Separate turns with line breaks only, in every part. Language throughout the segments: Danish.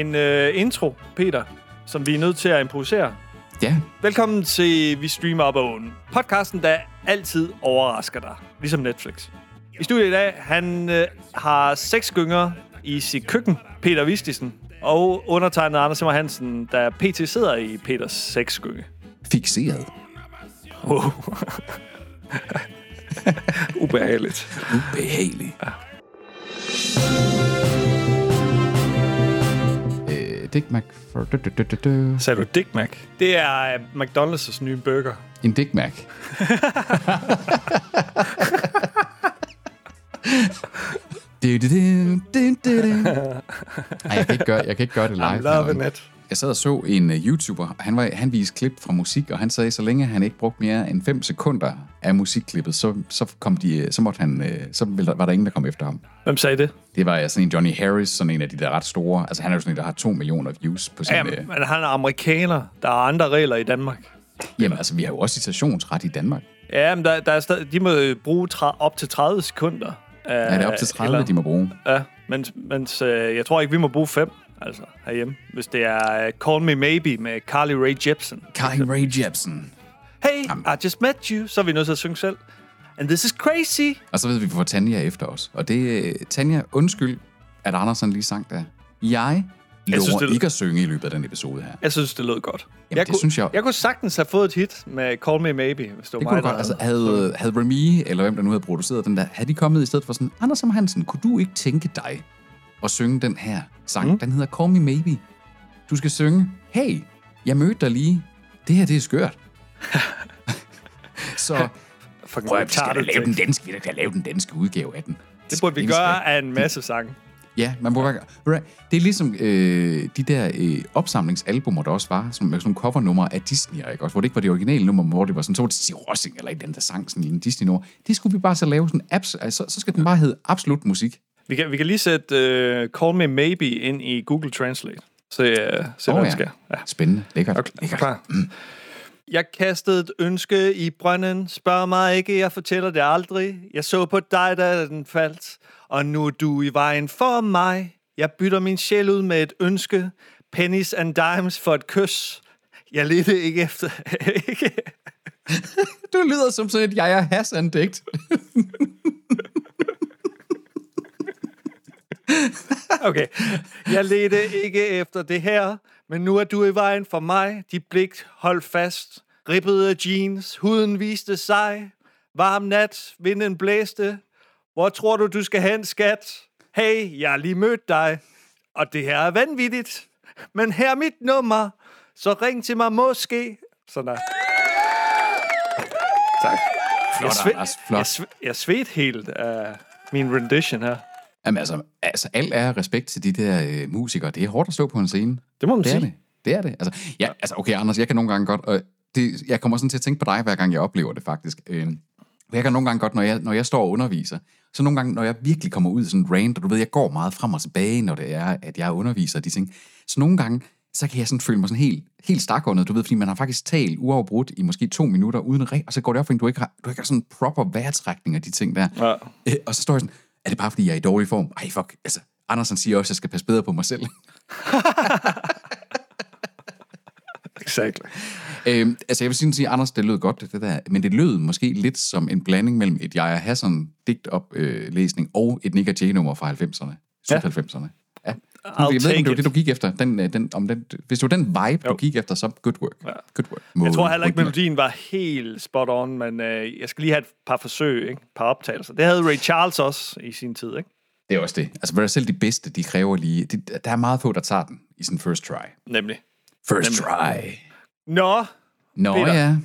en øh, intro, Peter, som vi er nødt til at improvisere.
Ja,
Velkommen til Vi Streamer Op Oven. Podcasten, der altid overrasker dig. Ligesom Netflix. I studiet i dag, han øh, har seks gynger i sit køkken. Peter Vistisen. Og undertegnet Anders Simmer Hansen, der pt. sidder i Peters seks gynge.
fixeret.
Wow. Ubehageligt.
Ubehageligt. Øh, Dick Mac for... Du, du, du, du.
Sagde du Dick Mac? Det er øh, McDonald's nye burger.
En Dick Mac. Du, du, du, du, du. Ej, jeg kan ikke gøre, jeg kan ikke gøre det live.
I'm loving it.
Jeg sad og så en uh, YouTuber, han, var, han viste klip fra musik, og han sagde, så længe han ikke brugte mere end 5 sekunder af musikklippet, så, så, kom de, øh, så, måtte han, øh, så var der ingen, der kom efter ham.
Hvem sagde det?
Det var sådan en Johnny Harris, sådan en af de der ret store. Altså han er jo sådan en, der har 2 millioner views på sin...
Ja,
øh,
men han er amerikaner. Der er andre regler i Danmark.
jamen altså, vi har jo også citationsret i Danmark.
Ja, men der, der er stadig, de må øh, bruge tra- op til 30 sekunder.
Ja, det er op til 30, de må bruge.
Ja, mens, mens øh, jeg tror ikke, vi må bruge fem, altså herhjemme. Hvis det er uh, Call Me Maybe med Carly Rae Jepsen.
Carly Rae Jepsen.
Hey, I just met you. Så er vi nødt til at synge selv. And this is crazy.
Og så ved vi, får Tanja efter os. Og det, øh, Tanja, undskyld, at Andersen lige sang der. Jeg lover
synes, det-
ikke at synge i løbet af den episode her.
Jeg synes, det lød godt.
Jamen,
jeg
det synes jeg-
Jeg kunne sagtens have fået et hit med Call Me Maybe, hvis det var
Det
mig,
kunne godt. Altså,
havde-
havde, Remy, eller hvem der nu havde produceret den der, havde de kommet i stedet for sådan, Anders som Hansen, kunne du ikke tænke dig at synge den her sang? Mm. Den hedder Call Me Maybe. Du skal synge, hey, jeg mødte dig lige. Det her, det er skørt. så
Fucking
prøv at, vi skal da lave den danske, vi skal da lave den danske udgave af den.
Det burde vi gøre af en masse sange.
Ja, man må være, det er ligesom øh, de der øh, opsamlingsalbummer, der også var, som, med sådan nogle covernumre af Disney, ikke? Også, hvor det ikke var de originale numre, men hvor det var sådan, så var det Stig Rossing eller eller andet, der sang sådan i en Disney-nummer. Det skulle vi bare så lave sådan apps, altså, så skal den bare hedde Absolut Musik.
Vi kan, vi kan lige sætte uh, Call Me Maybe ind i Google Translate. Se, uh, se
Åh,
hvad
ja.
sker. Ja.
Spændende, lækkert.
Okay,
lækkert.
klar. Jeg kastede et ønske i brønden. Spørg mig ikke, jeg fortæller det aldrig. Jeg så på dig, da den faldt. Og nu er du i vejen for mig. Jeg bytter min sjæl ud med et ønske. Pennies and dimes for et kys. Jeg ledte ikke efter...
Du lyder som sådan et jeg er Hassan-digt.
Okay. Jeg ledte ikke efter det her, men nu er du i vejen for mig. Dit blik hold fast. Ribbede jeans, huden viste sig. Varm nat, vinden blæste. Hvor tror du, du skal hen, skat? Hey, jeg har lige mødt dig. Og det her er vanvittigt. Men her er mit nummer. Så ring til mig måske. Sådan der. Tak.
Flot,
jeg,
Anders, flot.
jeg, sve- jeg svedte helt af min rendition her.
Jamen altså, altså alt er respekt til de der øh, musikere. Det er hårdt at stå på en scene.
Det må man
Det er
sige.
det. Det er det. Altså, ja, altså, okay, Anders, jeg kan nogle gange godt... Og det, jeg kommer sådan til at tænke på dig, hver gang jeg oplever det, faktisk. Øh, jeg kan nogle gange godt, når jeg, når jeg står og underviser, så nogle gange, når jeg virkelig kommer ud i sådan en rant, og du ved, jeg går meget frem og tilbage, når det er, at jeg underviser og de ting, så nogle gange, så kan jeg sådan føle mig sådan helt, helt stakåndet, du ved, fordi man har faktisk talt uafbrudt i måske to minutter uden re- og så går det op, fordi du ikke har, du ikke har sådan proper vejrtrækning af de ting der.
Ja.
Øh, og så står jeg sådan, er det bare fordi, jeg er i dårlig form? Ej, fuck, altså, Andersen siger også, at jeg skal passe bedre på mig selv.
Exactly.
Øhm, altså jeg vil sige, at Anders, det lød godt, det der, men det lød måske lidt som en blanding mellem et Jaja Hassan digt op øh, læsning og et Nick og Jay-nummer fra 90'erne.
Ja.
Slut 90'erne. Ja.
I'll
Jeg ved ikke, om det var det, du gik efter. Den, øh, den, om den, hvis det var den vibe,
Jo.
du gik efter, så good work.
Ja.
Good work.
Jeg tror heller ikke, melodien var helt spot on, men øh, jeg skal lige have et par forsøg, ikke? et par optagelser. Det havde Ray Charles også i sin tid, ikke?
Det er også det. Altså, selv de bedste, de kræver lige... De, der er meget få, der tager den i sin first try.
Nemlig.
First try.
Nå,
Nå
Peter.
ja,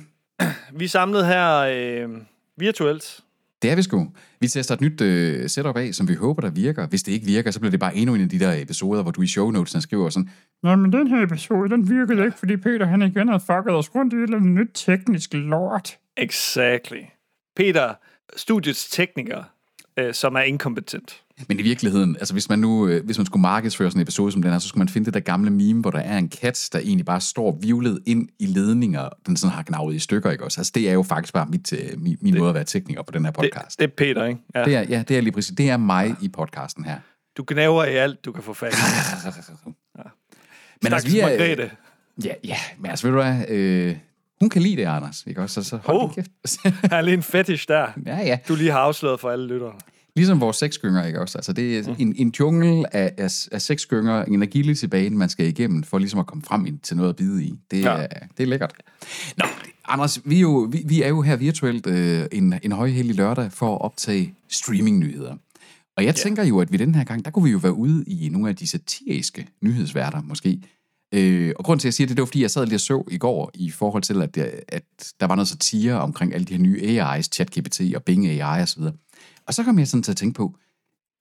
vi samlet her øh, virtuelt.
Det er vi sgu. Vi tester et nyt øh, setup af, som vi håber, der virker. Hvis det ikke virker, så bliver det bare endnu en af de der episoder, hvor du i show notesen skriver sådan,
Nå, men den her episode, den virkede ikke, fordi Peter han igen havde fucket os rundt i et eller andet nyt teknisk lort.
Exactly. Peter, studiets tekniker, øh, som er inkompetent.
Men i virkeligheden, altså hvis man nu, øh, hvis man skulle markedsføre sådan en episode som den her, så skulle man finde det der gamle meme, hvor der er en kat, der egentlig bare står vivlet ind i ledninger, den sådan har gnavet i stykker, ikke også? Altså det er jo faktisk bare mit, øh, min, min måde at være tekniker på den her
Det,
podcast.
det er Peter, ikke? Ja.
Det er, ja, det er lige præcis. Det er mig i podcasten her.
Du gnaver i alt, du kan få fat i.
Men
Stakkels
vi er-
Margrethe.
Ja, ja, men altså, ved du hvad, øh, hun kan lide det, Anders, ikke også? Så, så hold
Oh.
kæft.
Er lige en fetish der.
ja, ja.
Du lige har afsløret for alle lyttere.
Ligesom vores sexgynger, ikke også? Altså, det er en, en jungle af, af, af sexgynger, en agility bane, man skal igennem, for ligesom at komme frem i- til noget at bide i. Det,
Ja.
ja. er, det er lækkert. Nå, Anders, vi er jo, vi, vi er jo her virtuelt øh, en, en højhellig lørdag for at optage streamingnyheder. Og jeg tænker jo, at vi den her gang, der kunne vi jo være ude i nogle af de satiriske nyhedsværter, måske. Øh, og grund til, at jeg siger det, det var, fordi jeg sad lige og så i går, i forhold til, at, det, at der var noget satire omkring alle de her nye AI's, ChatGPT og Bing AI osv. Og så kom jeg sådan til at tænke på,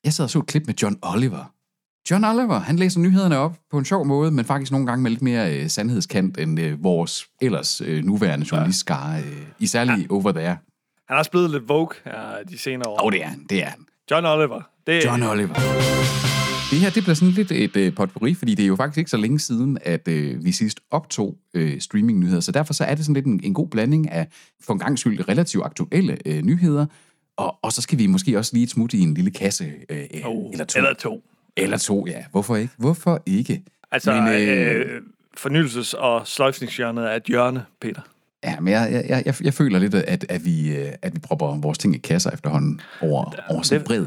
jeg sad og så et klip med John Oliver. John Oliver, han læser nyhederne op på en sjov måde, men faktisk nogle gange med lidt mere øh, sandhedskant end øh, vores ellers øh, nuværende journalistskare, øh, i særligt over there.
Han er også blevet lidt vogue her de senere år.
Åh, oh, det er han, det er han.
John Oliver. Det,
John Oliver. Det her, det bliver sådan lidt et øh, potpourri, fordi det er jo faktisk ikke så længe siden, at øh, vi sidst optog øh, streamingnyheder, så derfor så er det sådan lidt en, en god blanding af, for en gang skyld, relativt aktuelle øh, nyheder, og, og så skal vi måske også lige et smut i en lille kasse, øh,
Oh,
eller to.
Eller to.
Eller to, ja. Hvorfor ikke? Hvorfor ikke?
Altså,
Men, øh,
øh, fornyelses- og sløjfningshjørnet er et hjørne, Peter.
Ja, men jeg, jeg, jeg, jeg føler lidt, at, at, vi, øh, at vi propper vores ting i kasser efterhånden over, over sådan en bred,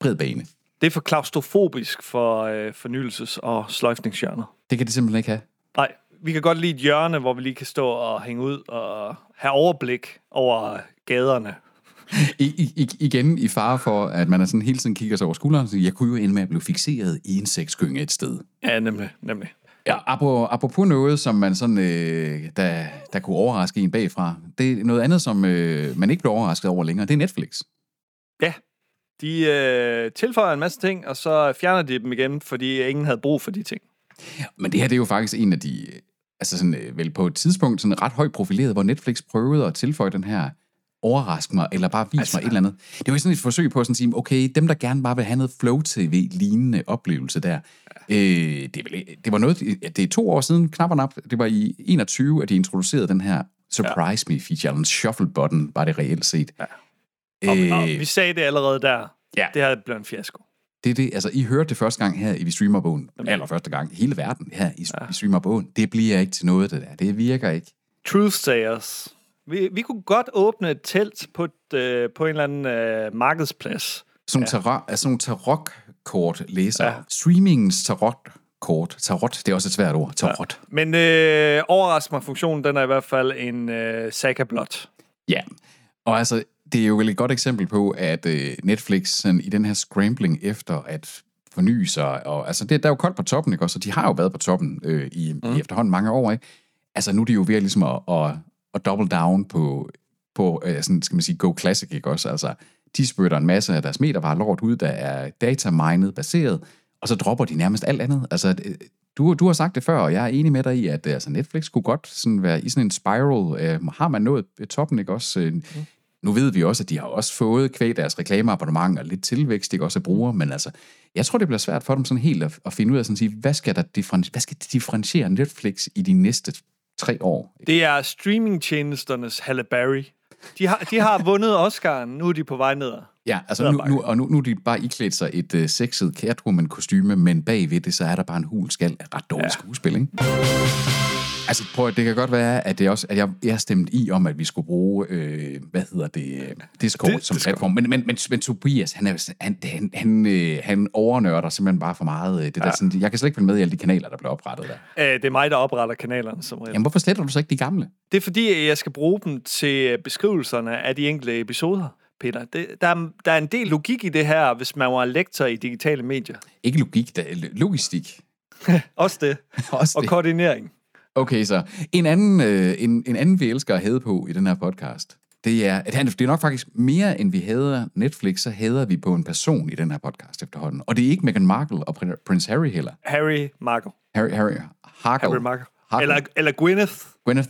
bred bane.
Det er for klaustrofobisk for øh, fornyelses- og sløjfningshjørnet.
Det kan det simpelthen ikke have.
Nej, vi kan godt lide et hjørne, hvor vi lige kan stå og hænge ud og have overblik over gaderne.
I, i, igen i fare for, at man er sådan hele tiden kigger sig over skulderen og siger, jeg kunne jo ende med at blive fixeret i en sexgynge et sted.
Ja, nemlig. nemlig.
Ja, apropos, apropos noget, som man sådan, øh, der, der kunne overraske en bagfra. Det er noget andet, som øh, man ikke blev overrasket over længere. Det er Netflix.
Ja, de øh, tilføjer en masse ting, og så fjerner de dem igen, fordi ingen havde brug for de ting.
Men det her, det er jo faktisk en af de, øh, altså sådan, øh, vel på et tidspunkt sådan ret højt profileret, hvor Netflix prøvede at tilføje den her overrask mig, eller bare vis altså, mig et eller andet. Det var jo sådan et forsøg på at sådan sige, okay, dem der gerne bare vil have noget flow-tv-lignende oplevelse der, øh, det, vel, det var noget, det er to år siden, knap og nap, det var i 21, at de introducerede den her Surprise Me feature, eller en shuffle button, var det reelt set. Ja.
Og,
Øh,
og vi sagde det allerede der.
Ja.
Det her blev en fiasko.
Det er det, altså I hørte det første gang her i Vi Streamer Bogen, allerførste gang, hele verden her i ja. Vi Streamer Bogen. Det bliver ikke til noget, det der. Det virker ikke.
Truth sayers. Vi, vi kunne godt åbne et telt på, et, øh, på en eller anden øh, markedsplads.
Sådan nogle tarot, altså nogle tarotkort læser.
Ja.
Ja. Streamingens tarotkort. Tarot, det er også et svært ord. Tarot.
Men øh, overrask mig, funktionen den er i hvert fald en øh, saga blot.
Ja. Og altså, det er jo et godt eksempel på, at øh, Netflix sådan, i den her scrambling efter at forny sig, og altså, det, der er jo koldt på toppen, ikke også? Og de har jo været på toppen øh, i, mm. i efterhånden mange år, ikke? Altså, nu er de jo ved at, ligesom at, at, at double down på, på øh, sådan, skal man sige, Go Classic, ikke også? Altså, de spytter en masse af deres metervarer lort ud, der er data-minet baseret, og så dropper de nærmest alt andet. Altså, øh, du, du har sagt det før, og jeg er enig med dig i, at øh, altså, Netflix kunne godt sådan være i sådan en spiral. Øh, har man nået toppen, ikke også? Øh, nu ved vi også, at de har også fået kvæg deres reklameabonnement og lidt tilvækst, ikke også af brugere, men altså, jeg tror, det bliver svært for dem sådan helt at, at finde ud af sådan at sige, hvad skal der differen- hvad skal differentiere Netflix i de næste tre år?
Det er streamingtjenesternes Halle Berry. De har, de har vundet Oscar'en, nu er de på vej ned.
Ja, altså nu, nu, og nu, nu er de bare iklædt sig et uh, sexet Catwoman-kostyme, men bagved det, så er der bare en hul skal af ret dårligt ja. skuespil, ikke? Altså, prøv at det kan godt være, at, det også, at jeg, jeg stemte i om, at vi skulle bruge, øh, hvad hedder det, øh, Discord
Det-
som
Discord.
platform. Men, men, men, men Tobias, han, er, han, han, han, øh, han overnørder simpelthen bare for meget. Øh, det der, sådan, jeg kan slet ikke følge med i alle de kanaler, der bliver oprettet der.
Øh, det er mig, der opretter kanalerne som regel.
Jamen, hvorfor sletter du så ikke de gamle?
Det er fordi, jeg skal bruge dem til beskrivelserne af de enkelte episoder, Peter. Det, der, er, der er en del logik i det her, hvis man var lektor i digitale medier.
Ikke logik, der, logistik.
Også det.
Også
Og
det.
koordinering.
Okay, så en anden, øh, en, en anden vi elsker at hæde på i den her podcast, det er, at han, det er nok faktisk mere, end vi hader Netflix, så hader vi på en person i den her podcast efterhånden. Og det er ikke Meghan Markle og Prin- Prince Harry heller.
Harry Markle.
Harry, Harry, Harkle.
Harry Markle.
Harkle.
Eller, eller Gwyneth.
Gwyneth.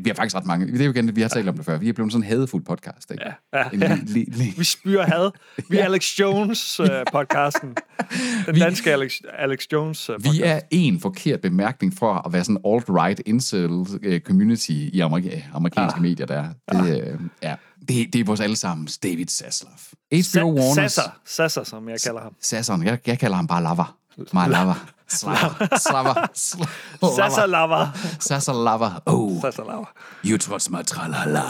Vi har faktisk ret mange. Det er jo igen, vi har talt om det før. Vi er blevet sådan en hadefuld podcast, ikke?
Ja, ja,
En
ja.
li, li.
Vi spyrer had. Vi er Alex Jones-podcasten. Den danske Alex, Alex Jones-podcast.
Vi er en forkert bemærkning for at være sådan alt-right incel øh, community i amerika- amerikanske
Ah.
medier der. Det, øh, ja. det, det er vores allesammens David Zaslav. HBO Warner.
Sasser. Sasser, som jeg kalder ham.
Sasson. Jeg, jeg kalder ham bare Lava. Meget Lava. Slava. Slava. Slava.
Sassalava.
Sassalava. Oh,
Sassalava.
you trust my tralala.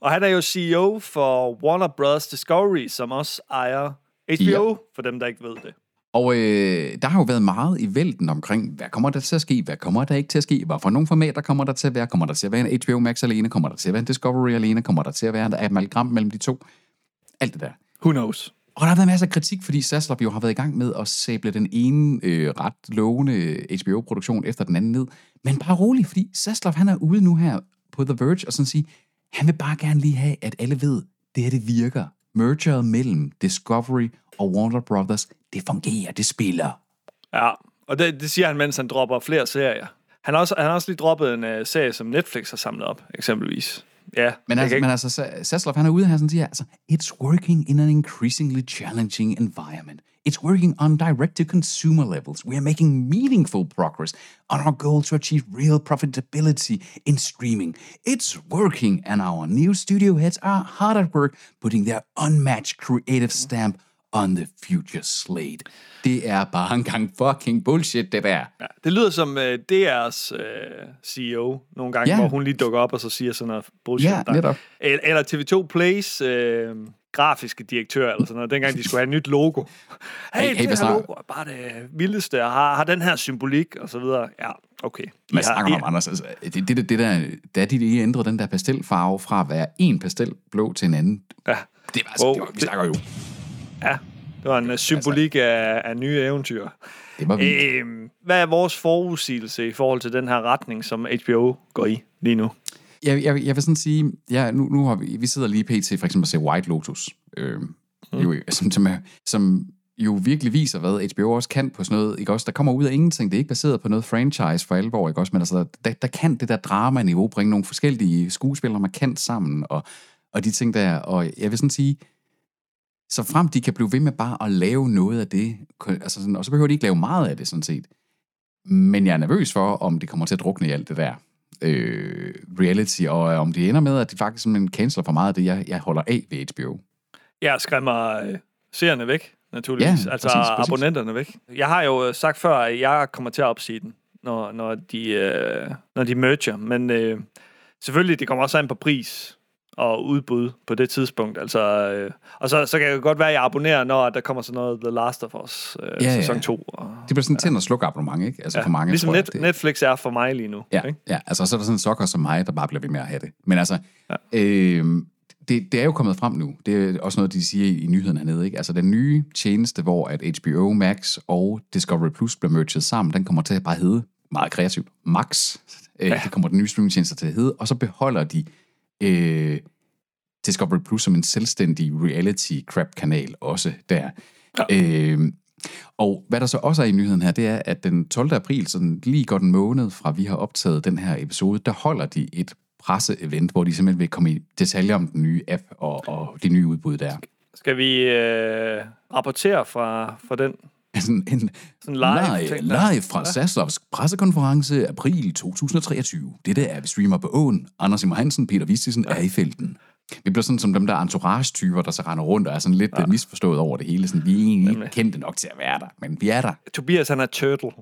Og han er jo CEO for Warner Bros. Discovery, som også ejer HBO, ja. for dem, der ikke ved det.
Og øh, der har jo været meget i vælten omkring, hvad kommer der til at ske, hvad kommer der ikke til at ske, hvad for nogle formater kommer der til at være, kommer der til at være en HBO Max alene, kommer der til at være en Discovery alene, kommer der til at være en amalgam mellem de to, alt det der.
Who knows?
Og der har været masser af kritik, fordi Saslop jo har været i gang med at sable den ene øh, ret lovende HBO-produktion efter den anden ned. Men bare rolig, fordi Saslop han er ude nu her på The Verge og sådan sige, han vil bare gerne lige have, at alle ved, det her det virker. Mergeret mellem Discovery og Warner Brothers, det fungerer, det spiller.
Ja, og det, det siger han, mens han dropper flere serier. Han har også, han har også lige droppet en uh, serie, som Netflix har samlet op, eksempelvis. Ja,
Men altså, men altså Sa- Saslov, han er ude her, sådan siger, altså, it's working in an increasingly challenging environment. It's working on direct-to-consumer levels. We are making meaningful progress on our goal to achieve real profitability in streaming. It's working, and our new studio heads are hard at work putting their unmatched creative stamp on the future slate. Det er bare en gang fucking bullshit, det der.
Ja, det lyder som uh, DR's uh, CEO nogle gange,
Ja.
hvor hun lige dukker op og så siger sådan noget bullshit.
Ja,
der.
netop.
Eller, eller TV2 Plays uh, grafiske direktør, eller sådan noget, dengang de skulle have et nyt logo. Hey,
Hey,
hey, det her logo er bare det vildeste, og har, har den her symbolik, og så videre. Ja, okay.
Hvad
har-
snakker du om, Anders? Altså, det, det, det, der, da de lige ændrede den der pastelfarve fra at være en pastelblå til en anden,
Ja,
det var, altså,
Wow,
det var, vi snakker jo,
ja. Det var en uh, symbolik af, af nye eventyr.
det var vildt.
Øhm, hvad er vores forudsigelse i forhold til den her retning, som HBO går i lige nu?
Jeg, jeg, jeg vil sådan sige, ja, nu, nu har vi, vi sidder lige pt. for eksempel og ser White Lotus, øh, mm. jo, som, som, er, som jo virkelig viser, hvad HBO også kan på sådan noget, ikke også? Der kommer ud af ingenting, det er ikke baseret på noget franchise for alvor, ikke også? Men altså, der, der kan det der drama-niveau bringe nogle forskellige skuespillere markant sammen, og, og de ting der, og jeg vil sådan sige, så frem de kan blive ved med bare at lave noget af det, altså sådan, og så behøver de ikke lave meget af det, sådan set. Men jeg er nervøs for, om det kommer til at drukne i alt det der øh, reality, og øh, om det ender med, at de faktisk simpelthen canceler for meget af det, jeg, jeg holder af ved HBO.
Jeg skræmmer øh, seerne væk, naturligvis.
Ja,
altså
præcis, præcis.
abonnenterne væk. Jeg har jo øh, sagt før, at jeg kommer til at opsige den, når, når, de, øh, når de merger. Men øh, selvfølgelig, det kommer også an på pris og udbud på det tidspunkt. Altså, øh, og så, så kan det godt være, at jeg abonnerer, når der kommer sådan noget The Last of Us øh,
Ja, ja.
sæson 2. Og,
Det bliver sådan til at slukke abonnement, ikke? Altså
ja,
for mange,
ligesom
tror jeg.
net,
det,
Netflix er for mig lige nu.
Ja,
Ikke?
ja, altså så er der sådan en sokker som mig, der bare bliver ved med at have det. Men altså, ja. øh, det, det er jo kommet frem nu. Det er også noget, de siger i, i nyhederne hernede. Ikke? Altså den nye tjeneste, hvor at HBO Max og Discovery Plus bliver merged sammen, den kommer til at bare hedde, meget kreativt, Max. Øh, ja. Det kommer den nye streamingtjeneste til at hedde, og så beholder de øh, Discovery Plus som en selvstændig reality crap kanal også der. Ja. Øh, og hvad der så også er i nyheden her, det er, at den 12. april, sådan lige godt en måned fra vi har optaget den her episode, der holder de et presseevent, hvor de simpelthen vil komme i detaljer om den nye app og, og de nye udbud der.
Skal vi øh, rapportere fra, fra den
Sådan en
Sådan live
live, live fra Saslovs pressekonference april 2023. Dette er, vi streamer på åen. Anders Simmer Hansen, Peter Vistisen er i felten. Vi bliver sådan som dem der entourage-typer, der så render rundt og er sådan lidt ja. misforstået over det hele. Sådan, vi er egentlig ikke kendte nok til at være der, men vi er der.
Tobias, han er turtle.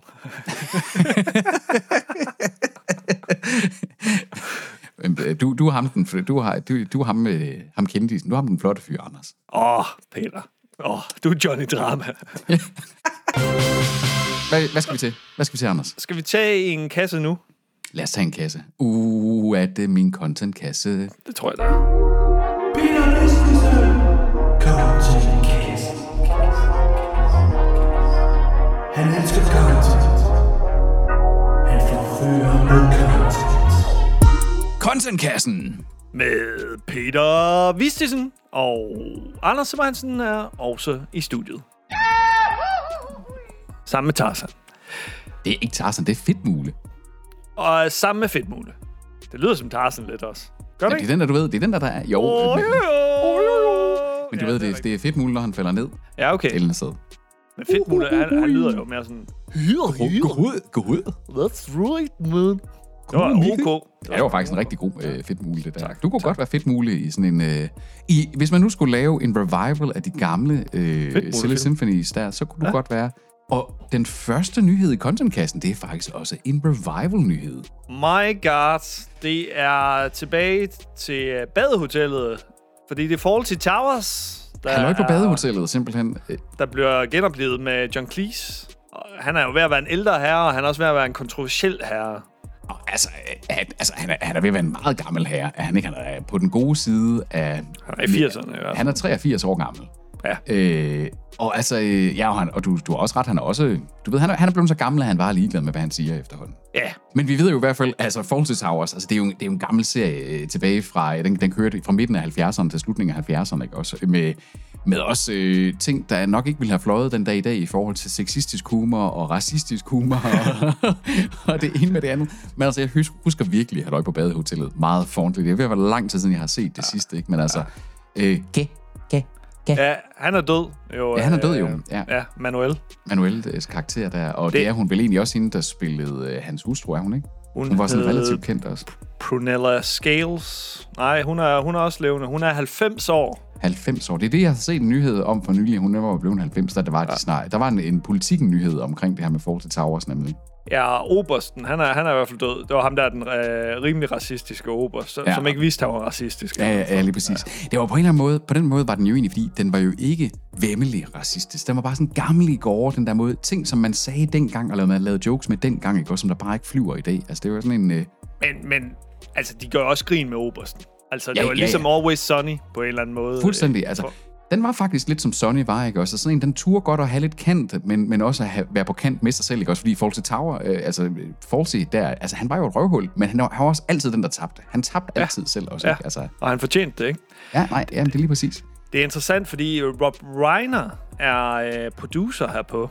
Øhm, Du, du er ham, den, du, har, du, du er ham, øh, ham kendisen. Du er ham den flotte fyr, Anders.
Åh, oh, Peter. Åh, oh, du er Johnny Drama.
Hvad, hvad skal vi til? Hvad skal vi til, Anders?
Skal vi tage en kasse nu?
Lad os tage en kasse. Uh, er det min content-kasse?
Det tror jeg, der er.
Peter Vestisen. Kom til kassen. Han elsker content. Han forfører med content.
Content-kassen!
Med Peter Vistisen og Anders Sebastian er også i studiet. Sammen med Tarzan.
Det er ikke Tarzan, det er Fedtmule.
Og sammen med Fedtmule. Det lyder som Tarzan lidt også. Gør
Ja,
det
det
ikke?
er den der, du ved, det er den der, der er... Jo,
Åh,
men,
jo, jo.
men du
Ja,
ved, det,
rigtigt.
det er Fedtmule, når han falder ned.
Ja, okay.
Ellen sted.
Men Fedtmule, han, han lyder jo mere sådan...
Gå ud, gå ud.
That's right, man. Det var
Mikke.
ok.
Ja, det var faktisk en rigtig god øh, fedtmule, det der. Tak, du kunne tak. godt være fedtmule i sådan en... Øh, i, hvis man nu skulle lave en revival af de gamle øh. Silly Symphonies der, så kunne du ja. godt være Og den første nyhed i contentkassen, det er faktisk også en revival-nyhed.
My god, det er tilbage til øh, badehotellet, fordi det er Fawlty Towers, der,
Halløj på badehotellet, simpelthen.
Der bliver genoplevet med John Cleese. Han er jo ved at være en ældre herre, og han er også ved at være en kontroversiel herre.
Altså, øh, han, altså han, er, han er ved at være en meget gammel herre. Er Han, ikke? han er på den gode side af...
Han er i 80'erne i hvert fald.
Han er 83 år gammel.
Ja.
Øh, og altså, øh, ja, og, han, og du, du har også ret, han er også... Du ved, han er, han er blevet så gammel, at han er ligeglad med, hvad han siger efterhånden.
Ja,
Men vi ved jo i hvert fald, altså Fawlty Towers, altså det er jo, det er jo en gammel serie øh, tilbage fra, den, den kørte fra midten af 70'erne til slutningen af 70'erne, ikke også? Med, med også øh, ting, der nok ikke ville have fløjet den dag i dag i forhold til sexistisk humor og racistisk humor og, og det ene med det andet. Men altså, jeg husker, virkelig at på badehotellet meget fornligt. Det er ved at være lang tid siden, jeg har set det sidste, ikke? Men altså, øh, gæ, gæ, gæ.
ja han er død. Jo,
Ja, han er død jo,
øh,
ja.
ja Manuel.
Manuels karakter der, og det,
Det-
det er hun vel egentlig også hende, der spillede øh, hans hustru, er hun ikke?
Hun,
Hun var sådan relativt kendt også.
Prunella Scales. Nej, hun er, hun er også levende. Hun er 90 år.
90 år. Det er det, jeg har set en nyhed om for nylig. Hun var blevet 90, da der var, ja. de snart, der var en, en politikken-nyhed omkring det her med Fawlty Towers, nemlig.
Ja, Obersten, han er, han er i hvert fald død. Det var ham der, den øh, rimelig racistiske Oberst, ja. Som ikke vidste, at han var racistisk.
Ja, ja, ja, lige præcis. Ja. Det var på en eller anden måde, på den måde var den jo egentlig, fordi den var jo ikke vemmelig racistisk. Den var bare sådan gammel i går, den der måde. Ting, som man sagde dengang, eller man lavede jokes med dengang, ikke? Også, som der bare ikke flyver i dag. Altså, det var sådan en... Øh,
Men, men altså, de gør også grin med Obersten. Altså, det
Ja,
var
ja,
ligesom
ja.
Always Sunny på en eller anden måde.
fuldstændig, altså... Den var faktisk lidt som Sonny var, ikke også? Og sådan en, den turde godt at have lidt kant, men, men også at have, være på kant med sig selv, ikke også? Fordi Fawlty Tower, øh, altså Fawlty der, altså han var jo et røvhul, men han var, han var også altid den, der tabte. Han tabte ja. altid selv også,
Ja.
ikke? Altså,
Og han fortjente det, ikke?
ja, nej, jamen, det er lige præcis.
Det er interessant, fordi Rob Reiner er øh, producer herpå.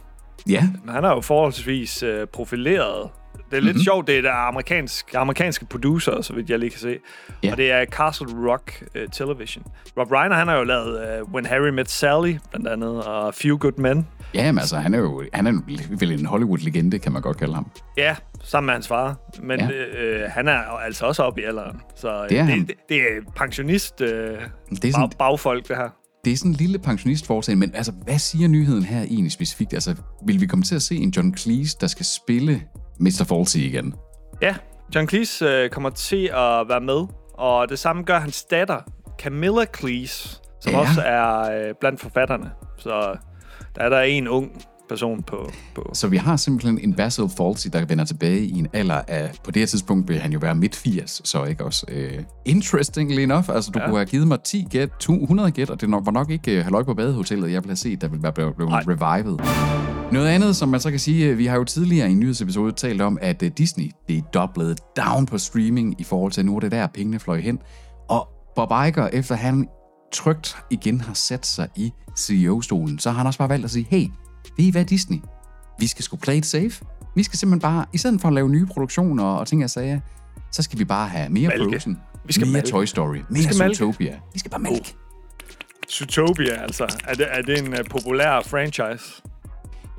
Ja,
Men Han er jo forholdsvis øh, profileret. Det er lidt
Mhm.
mm-hmm. sjovt, det er der amerikansk, amerikanske producer, så vidt jeg lige kan se.
Ja.
Og det er Castle Rock uh, Television. Rob Reiner, han har jo lavet uh, When Harry Met Sally, blandt andet, og Few Good Men.
ja men altså, han er jo han er vel en Hollywood-legende, kan man godt kalde ham.
Ja, sammen med hans far. Men
Ja.
øh, han er altså også oppe i alderen. Så øh,
Det er
det, det, det er pensionist øh,
Det er
bag,
sådan,
bagfolk, det her.
det er sådan en lille pensionistforetagende, men altså, hvad siger nyheden her egentlig specifikt? Altså, vil vi komme til at se en John Cleese, der skal spille Mr. Fawlty igen?
Ja, John Cleese øh, kommer til at være med, og det samme gør hans datter, Camilla Cleese, som
Ja.
også er øh, blandt forfatterne. Så der er der en ung person på... på.
Så vi har simpelthen en Basil Fawlty, der vender tilbage i en alder af, på det her tidspunkt vil han jo være midt 80, så ikke også? Uh, interestingly enough, altså du ja. Kunne have givet mig 10 gæt, 200 gæt, og det nok- var nok ikke uh, halløj på badehotellet, jeg ville have set, der ville være blevet, blevet revivet. Noget andet, som man så kan sige, øh, vi har jo tidligere i en nyhedsepisode talt om, at uh, Disney, det er doublet down på streaming i forhold til nu er det der, pengene fløj hen. Og Bob Iger, efter han trygt igen har sat sig i CEO-stolen, så har han også bare valgt at sige, hey, ved I hvad Disney? Vi skal sgu play it safe. Vi skal simpelthen bare, i stedet for at lave nye produktioner og ting jeg sagde, så skal vi bare have mere
Malke.
Frozen,
Vi skal
mere
malke.
Toy Story, mere
skal malke.
Zootopia. Vi skal bare mælke.
Zootopia, altså. Er det, er det en uh, populær franchise?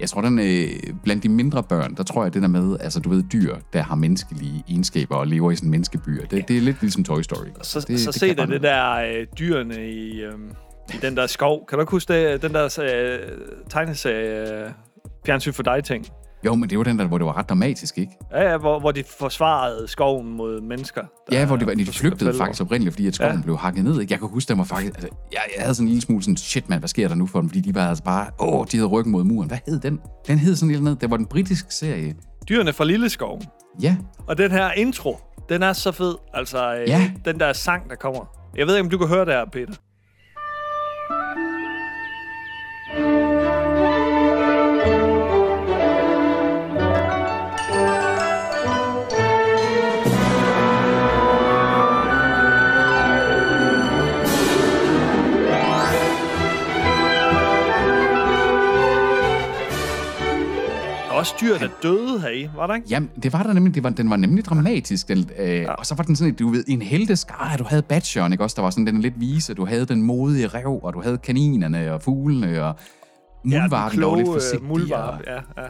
Jeg tror, den øh, blandt de mindre børn, der tror jeg det der med, altså du ved, dyr, der har menneskelige egenskaber og lever i sådan en menneskebyr, det, det er lidt ligesom Toy Story.
Så,
det,
det, så
det
se
bare
det der øh, dyrene i, øh, i den der skov. Kan du ikke huske det, den der øh, tegneserie øh, fjernsyn for dig ting?
Jo, men det var den der, hvor det var ret dramatisk, ikke?
Ja, ja, hvor, hvor de forsvarede skoven mod mennesker.
Ja, hvor de, var, de flygtede faktisk oprindeligt, fordi at skoven ja.
Ja.
blev hakket ned. Ikke? Jeg kan huske, der var faktisk... Altså, jeg, jeg havde sådan en lille smule sådan, shit mand, hvad sker der nu for dem? Fordi de var altså bare... Åh, de havde ryggen mod muren. Hvad hed den? Den hed sådan lidt ned. Det var den britiske serie.
Dyrene fra Lilleskoven.
Ja,
Og den her intro, den er så fed. Altså, øh,
Ja.
den der sang, der kommer. Jeg ved ikke, om du kan høre det her, Peter. Også dyr, der døde heri, var der ikke?
Jamen, det var der nemlig. Det var, den var nemlig dramatisk. Den, øh, ja. Og så var den sådan, du ved, en heldeskare. Du havde Badgeren, ikke også? Der var sådan den lidt vise. Du havde den modige rev, og du havde kaninerne og fuglene, og muldvarpen, der var lidt forsigtig.
øh, muldvarp,
Og,
ja, ja.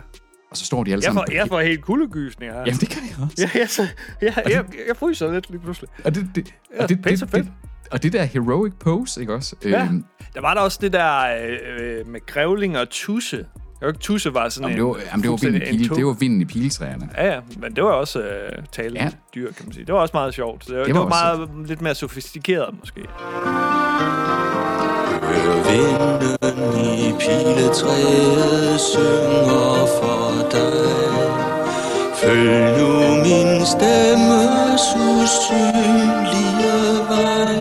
og så står de alle
Jeg
sammen...
får, jeg får helt kuldegysninger her.
Jamen, det kan jeg også.
Ja, jeg, så, jeg, jeg, jeg fryser lidt lige pludselig.
Og det, det,
Ja,
og det, det,
fedt.
det, og det der heroic pose, ikke også?
Ja.
Øhm,
Der var der også det der øh, øh, med grævling og tusse. Jo ikke Tusse var sådan
Jamen,
en...
det var, jamen, det var, vinden, i pile,
en
det var vinden i piletræerne.
Ja, ja, men det var også øh, talende
Ja.
dyr, kan man sige. Det var også meget sjovt. Det, det,
var
var, det var meget lidt mere sofistikeret, måske.
Hør vinden i piletræet synger for dig Følg nu min stemmes usynlige vej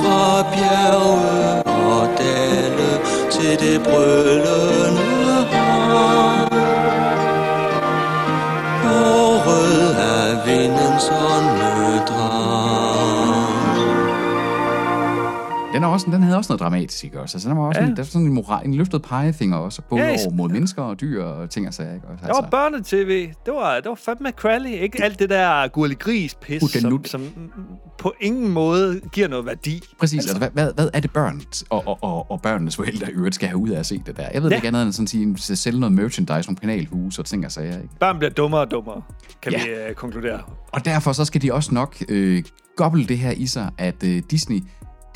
Fra bjerge og dale til det brølende on
Den, er også, den havde også noget dramatisk, ikke også? Altså, den var også
Ja.
en, der var sådan en, moral, en løftet pegefinger også, både
Ja,
over mod mennesker og dyr og ting og sager, ikke også?
Det var børnetv. Det var, det var fandme quali. Ikke alt det der gurli gris pis som,
Hudanut.
som mm, på ingen måde giver noget værdi.
Præcis, altså, hvad, hvad, hvad er det børn og, og, og, og børnenes forældre i øvrigt skal have ud af at se det der? Jeg ved
Ja.
ikke andet end sådan at sige, sælge noget merchandise, nogle penalhus og ting og sager, ikke?
Børn bliver dummere og dummere, kan
Ja.
vi øh, konkludere.
Og derfor så skal de også nok øh, gobble det her i sig, at øh, Disney,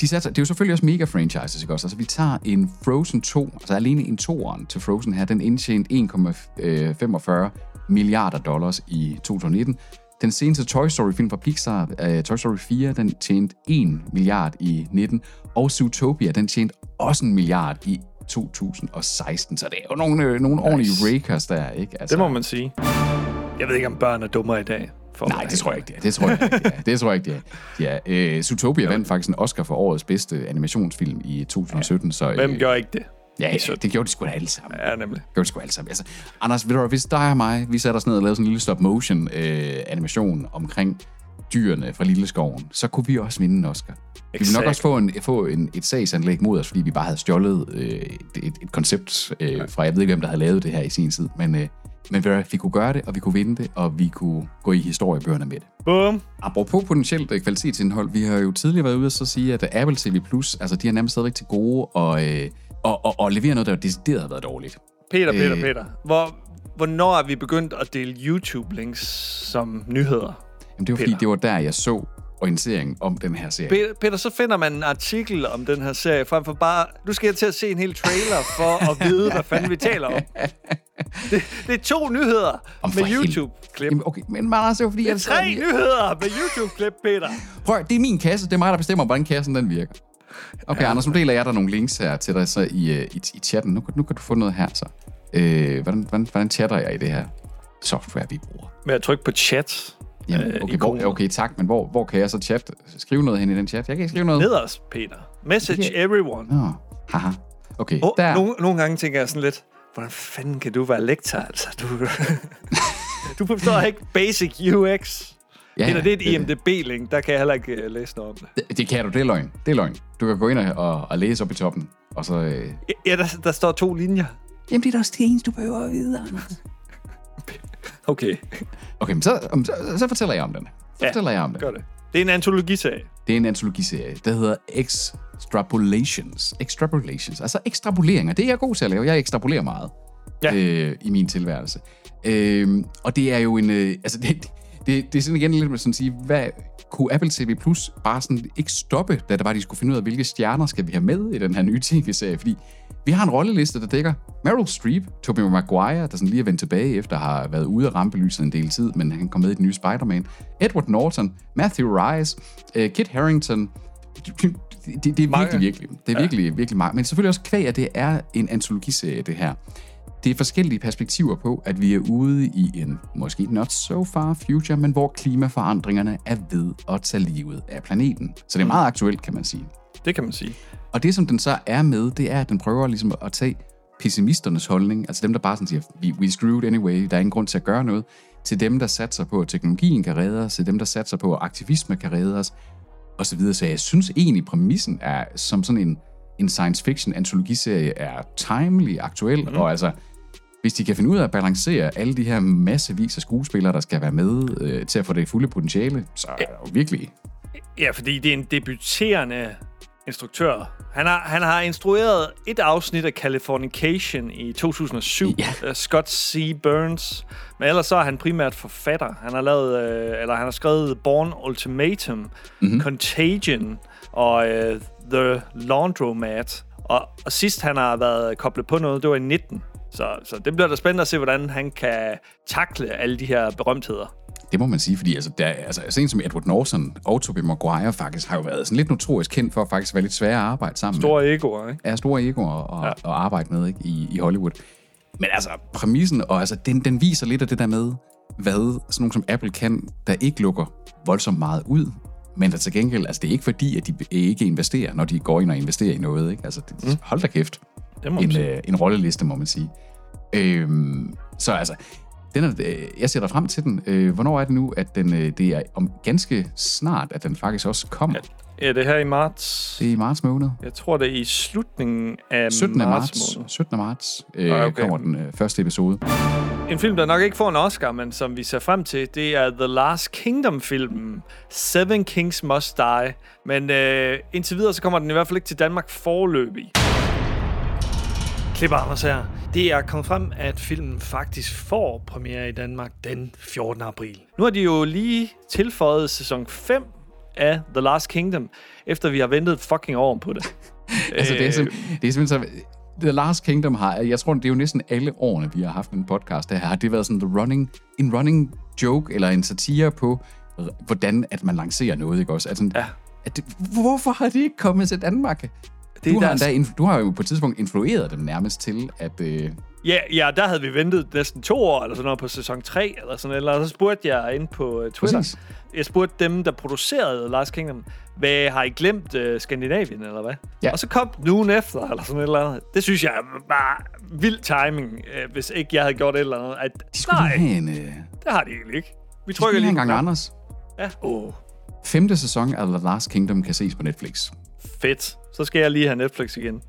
de satser, det er jo selvfølgelig også mega franchises, ikke også? Altså vi tager en Frozen 2, altså alene en toeren til Frozen her, den indtjente 1,45 milliarder dollars i 2019. Den seneste Toy Story-film fra Pixar, uh, Toy Story 4, den tjente 1 milliard i 19, og Zootopia, den tjente også en milliard i 2016. Så det er jo nogle, øh, nogle nice. ordentlige rakers der, ikke? Altså,
Det må man sige. Jeg ved ikke, om børn er dummere i dag. For
Nej, det tror jeg ikke, det er. Det tror jeg ikke, det er. Det tror jeg ikke, det er. Ja, øh, Zootopia vandt faktisk en Oscar for årets bedste animationsfilm i 2017, så... Øh,
Hvem gør ikke det?
Ja, ja, det gjorde de sgu da alle sammen.
Ja, nemlig.
Det gjorde de sgu alle sammen. Altså, Anders, ved du hvis dig og mig, vi satte os ned og lavede sådan en lille stop-motion øh, animation omkring dyrene fra Lille Skoven, så kunne vi også vinde en Oscar. Vi ville nok også få, en, få en, et sagsanlæg mod os, fordi vi bare havde stjålet øh, et, et, et koncept øh, fra, jeg ved ikke, hvem der havde lavet det her i sin tid, men, øh, men vi kunne gøre det, og vi kunne vinde det, og vi kunne gå i historiebøgerne med det.
Bum.
Apropos potentielt øh, kvalitetsindhold, vi har jo tidligere været ude og så sige, at Apple TV+, Plus, altså de har nærmest stadigvæk til gode og, øh, og, og, og levere noget, der decideret har været dårligt.
Peter, Peter,
Øh.
Peter. Hvor, hvornår er vi begyndt at dele YouTube-links som nyheder?
Jamen, det var fordi,
Peter.
det var der, jeg så orienteringen om den her serie.
Peter, så finder man en artikel om den her serie, frem for bare, du skal til at se en hel trailer for at vide, hvad fanden vi taler om. Det, det er to nyheder
Om
med. YouTube-klip.
Jamen, okay, men Anders, det var fordi,
Det er
jeg
tre nyheder med YouTube-klip, Peter.
Prøv, det er min kasse, det er mig, der bestemmer, hvordan kassen den virker. Okay, ja. Anders, nu deler jeg dig nogle links her til dig så i, øh, i, i chatten. Nu, kan- nu kan du få noget her, så. Øh, hvordan, hvordan, hvordan chatter jeg i det her software, vi bruger?
Med at trykke på chat.
Jamen,
Øh,
okay, hvor, okay, tak, men hvor, hvor kan jeg så chat, skrive noget hen i den chat? Jeg kan ikke skrive noget.
Nederst, Peter. Message
Okay.
everyone.
Nå, haha. Okay,
Oh,
der.
nogle, nogle gange tænker jeg sådan lidt, hvordan fanden kan du være lektor, altså? Du, du forstår ikke basic UX.
Ja,
Peter, det er et IMDB-link, der kan jeg heller ikke uh, læse noget om det.
Det, det kan du, det er løgn. Det er løgn. Du kan gå ind og, og læse op i toppen, og så... Øh...
Ja, der, der står to linjer.
Jamen, det er da også det eneste, du behøver at vide, Anders.
Okay,
Okay, men så, så, så fortæller jeg om den. Så
Ja,
fortæller jeg om den.
gør det. Det er en antologiserie.
Det er en antologiserie, der hedder Extrapolations. Extrapolations, altså ekstrapoleringer. Det er jeg god til at lave. Jeg ekstrapolerer meget
Ja.
øh, i min tilværelse. Øh, og det er jo en... Øh, altså, det, det, det er sådan igen lidt med sådan at sige, hvad kunne Apple TV Plus bare sådan ikke stoppe, da det var, de skulle finde ud af, hvilke stjerner skal vi have med i den her nye tv-serie? Fordi vi har en rolleliste, der dækker Meryl Streep, Tobey Maguire, der sådan lige er vendt tilbage efter at have været ude af rampelyset en del tid, men han kom med i den nye Spider-Man. Edward Norton, Matthew Rice, uh, Kit Harington. Det, det, det er
Mange.
virkelig, virkelig. Det er virkelig, virkelig meget. Men selvfølgelig også kvæg, at det er en antologiserie, det her. Det er forskellige perspektiver på, at vi er ude i en måske not so far future, men hvor klimaforandringerne er ved at tage livet af planeten. Så det er meget aktuelt, kan man sige.
Det kan man sige.
Og det, som den så er med, det er, at den prøver ligesom at tage pessimisternes holdning, altså dem, der bare sådan siger, we, we screwed anyway, der er ingen grund til at gøre noget, til dem, der satser på, at teknologien kan redde os, til dem, der satser på, at aktivisme kan redde os, og så videre. Så jeg synes egentlig, præmissen er som sådan en, en science fiction antologiserie er timely, aktuel, mm. og altså, hvis de kan finde ud af at balancere alle de her massevis af skuespillere, der skal være med øh, til at få det fulde potentiale, så er det jo virkelig...
Ja, fordi det er en debuterende instruktør. Han har, han har instrueret et afsnit af Californication i 2007,
Ja.
Scott C. Burns. Men ellers så er han primært forfatter. Han har lavet, øh, eller han har skrevet Born Ultimatum, mm-hmm. Contagion og øh, The Laundromat. Og, og sidst han har været koblet på noget, det var i 19. Så, så det bliver da spændende at se, hvordan han kan takle alle de her berømtheder.
Det må man sige, fordi altså, der, altså, sent som Edward Norton og Tobey Maguire faktisk har jo været sådan lidt notorisk kendt for at faktisk være lidt svære at arbejde sammen med.
Store egoer, ikke?
er store egoer at,
Ja.
ja. at arbejde med ikke, i, i Hollywood. Men altså, præmissen, og altså, den, den viser lidt af det der med, hvad sådan nogle som Apple kan, der ikke lukker voldsomt meget ud, men der til gengæld, altså det er ikke fordi, at de ikke investerer, når de går ind og investerer i noget. Ikke? Altså, det, mm. hold da kæft.
Det må man
En, øh, en rolleliste, må man sige. Øhm, så altså, den er, øh, jeg ser dig frem til den. Øh, hvornår er det nu, at den, øh, det er om ganske snart, at den faktisk også kommer? Ja.
Det er her i marts.
Det er i marts måned.
Jeg tror, det er i slutningen af
17.
marts.
marts,
måned.
17. marts øh,
Ah,
okay. kommer den øh, første episode.
En film, der nok ikke får en Oscar, men som vi ser frem til, det er The Last Kingdom-filmen. Seven Kings Must Die. Men øh, indtil videre, så kommer den i hvert fald ikke til Danmark forløbig. Klipper Anders her. Det er kommet frem, at filmen faktisk får premiere i Danmark den 14. april. Nu har de jo lige tilføjet sæson 5 af The Last Kingdom, efter vi har ventet et fucking år på det.
Altså, det er,
Øh,
simpelthen, det er simpelthen så... The Last Kingdom har, jeg tror, det er jo næsten alle årene, vi har haft en podcast, der har det været sådan the running, en running joke, eller en satire på, hvordan at man lancerer noget, ikke også? Altså,
Ja.
at det, hvorfor har det ikke kommet til Danmark?
Det er
du, har
deres-
endda, inf- du har jo på et tidspunkt influeret dem nærmest til, at... Øh,
Ja, ja, der havde vi ventet næsten to år eller sådan noget på sæson 3 eller sådan noget. Eller så spurgte jeg ind på uh, Twitter.
Præcis.
Jeg spurgte dem, der producerede Last Kingdom, hvad har I glemt uh, Skandinavien eller hvad?
Ja.
Og så kom den ugen efter eller sådan et eller andet. Det synes jeg var vild timing, uh, hvis ikke jeg havde gjort et eller andet. At,
de skulle
nej,
have en... De
det har de egentlig ikke. Vi trykker
lige en gang Anders.
Ja. Oh,
Femte sæson af The Last Kingdom kan ses på Netflix.
fedt. Så skal jeg lige have Netflix igen.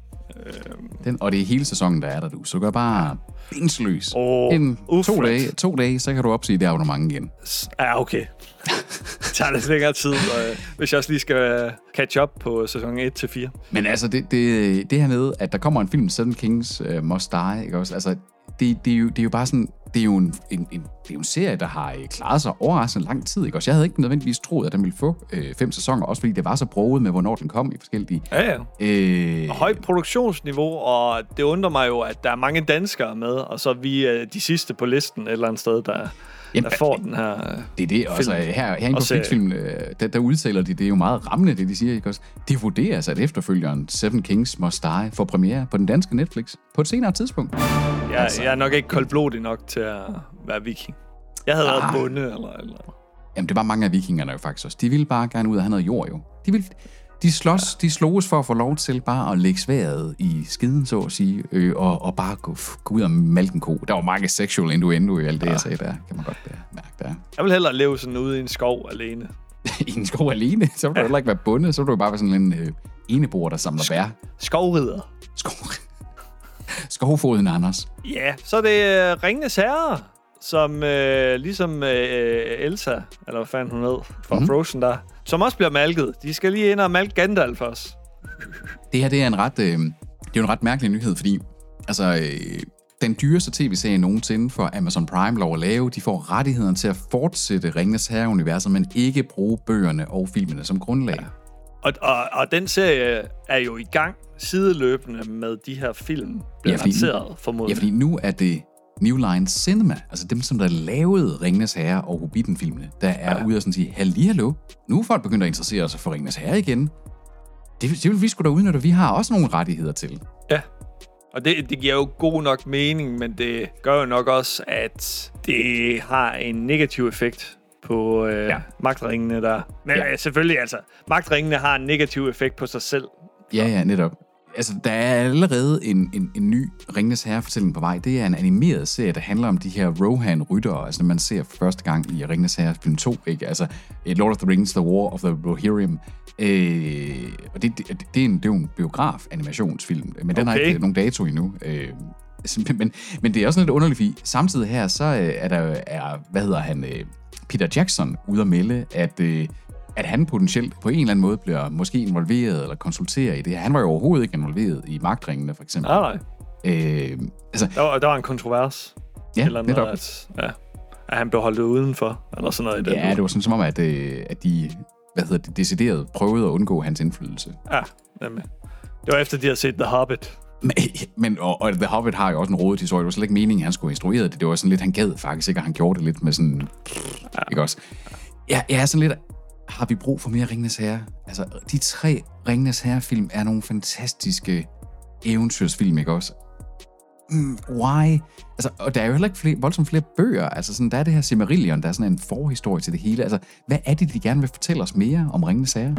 Den, og det er hele sæsonen, der er der, du. Så gør bare bindsløs.
Åh,
en, to, dage, to dage, så kan du opsige det abonnement igen.
Ja, okay. det tager lidt længere tid, øh, hvis jeg også lige skal uh, catch up på sæson 1-4.
Men altså, det, det, det her med, at der kommer en film, Seven Kings uh, Must Die, ikke også? Altså, det, det, er jo, det er jo bare sådan, det er jo en, en, en, det er jo en serie, der har øh, klaret sig overraskende lang tid, ikke også? Jeg havde ikke nødvendigvis troet, at den ville få øh, fem sæsoner, også fordi det var så broget med, hvornår den kom i forskellige...
Ja, ja.
Øh,
højt produktionsniveau, og det undrer mig jo, at der er mange danskere med, og så vi øh, de sidste på listen et eller andet sted, der,
Jamen,
der får den her... øh,
Det er det, og altså, her, herinde på. Flixfilm, øh, der, der udtaler de, det er jo meget rammende, det de siger, ikke også? Det vurderes, at efterfølgeren Seven Kings Must Die får premiere på den danske Netflix på et senere tidspunkt.
Jeg,
altså,
jeg er nok ikke koldblodig nok til at være viking. Jeg havde været
Ah.
bonde, eller... eller.
Jamen, det var mange af vikingerne jo faktisk også. De ville bare gerne ud og have noget jord, jo. De, ville, de, slås, de sloges for at få lov til bare at lægge sværet i skiden, så at sige, øh, og, og bare gå, gå ud og malke en ko. Der var mange sexual innuendo i alt det, jeg sagde der. Kan man godt mærke der.
Jeg vil hellere leve sådan ude i en skov alene.
I en skov alene, så vil du heller ikke være bundet, så vil du bare være sådan en øh, enebor, der samler bær.
Skovrider.
Skov... Skovfoden Anders.
Ja, så er det øh, Ringnes Herre, som øh, ligesom øh, Elsa, eller hvad fanden hun hed, fra
Mhm.
mm. Frozen der, som også bliver malket. De skal lige ind og malke Gandalf også.
Det her, det er en ret, øh, det er jo en ret mærkelig nyhed, fordi altså, øh, den dyreste tv-serie nogensinde for Amazon Prime lov at lave, de får rettigheden til at fortsætte Ringnes Herre-universet, men ikke bruge bøgerne og filmene som grundlag. Ja.
Og, og, og den serie er jo i gang sideløbende med de her film, bliver
Ja, fordi-
lanceret
ja,
formodentlig.
fordi nu er det New Line Cinema, altså dem, som der lavede Ringnes Herre og Hobbiten-filmene, der er ja. ude og sådan sige, hallo, nu er folk begyndt at interessere sig for Ringnes Herre igen. Det, det vil vi sgu da udnytte, vi har også nogle rettigheder til.
Ja. Og det, det giver jo god nok mening, men det gør jo nok også, at det har en negativ effekt på øh, ja. Magtringene der. Men ja.
Ja.
selvfølgelig, altså, magtringene har en negativ effekt på sig selv.
Ja, ja, netop. Altså, der er allerede en, en, en ny Ringnes Herre-fortælling på vej. Det er en animeret serie, der handler om de her Rohan-ryttere, altså man ser første gang i Ringnes Herre film 2, ikke? Altså, eh, Lord of the Rings, The War of the Rohirrim. Øh, og det, det, det, er en, det er jo en biograf-animationsfilm, men den har
Okay.
ikke nogen dato endnu. Øh, men, men, men det er også lidt underligt, fordi samtidig her, så er der, er, hvad hedder han, Peter Jackson ude at melde, at, øh, at han potentielt på en eller anden måde bliver måske involveret eller konsulterer i det. Han var jo overhovedet ikke involveret i magtringene, for eksempel.
Nej, nej.
Øh, altså,
Der var, der var en kontrovers.
ja,
eller
netop.
noget, at, ja, at han blev holdt udenfor, eller sådan noget i den
Ja, det var sådan som om, at, øh, at de hvad hedder det, decideret prøvede at undgå hans indflydelse.
Ja, nemlig. Det var efter, de havde set The Hobbit.
Men, men og, og The Hobbit har jo også en rodet historie. Det var slet ikke meningen, at han skulle have instrueret det. Det var sådan lidt, han gad faktisk ikke, og han gjorde det lidt med sådan... Ja. Ikke også? Ja, jeg er sådan lidt... Har vi brug for mere Ringenes Herre? Altså, de tre Ringenes Herre-film er nogle fantastiske eventyrsfilm, ikke også? Mm, why? Altså, og der er jo heller ikke flere, voldsomt flere bøger. Altså, sådan, der er det her Silmarillion, der er sådan en forhistorie til det hele. Altså, hvad er det, de gerne vil fortælle os mere om Ringenes Herre?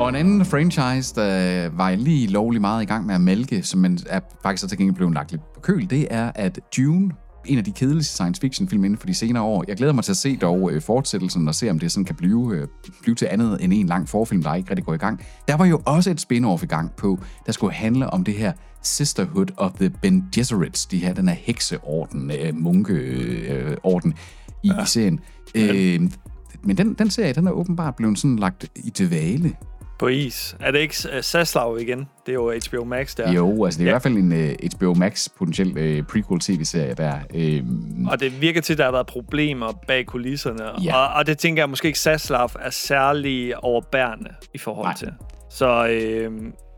Og en anden franchise, der var lige lovlig meget i gang med at mælke, som man er faktisk så til gengæld blevet lagt lidt på køl, det er, at Dune, en af de kedeligste science fiction film inden for de senere år. Jeg glæder mig til at se dog øh, fortsættelsen og se, om det sådan kan blive, øh, blive til andet end en lang forfilm, der ikke rigtig går i gang. Der var jo også et spin-off i gang på, der skulle handle om det her Sisterhood of the Ben Gesserits, de her, den her hekseorden, øh, munkeorden øh, i, ja. i serien. Øh, men den, den serie, den er åbenbart blevet sådan lagt i dvale.
På is. Er det ikke uh, Saslav igen? Det er jo HBO Max der.
Jo, altså det er
Ja.
i hvert fald en uh, HBO Max potentiel uh, prequel-tv-serie der. Uh,
Og det virker til, at der har været problemer bag kulisserne.
Ja.
Og, og det tænker jeg måske ikke, Saslav er særlig overbærende i forhold
Nej.
til. Så øh,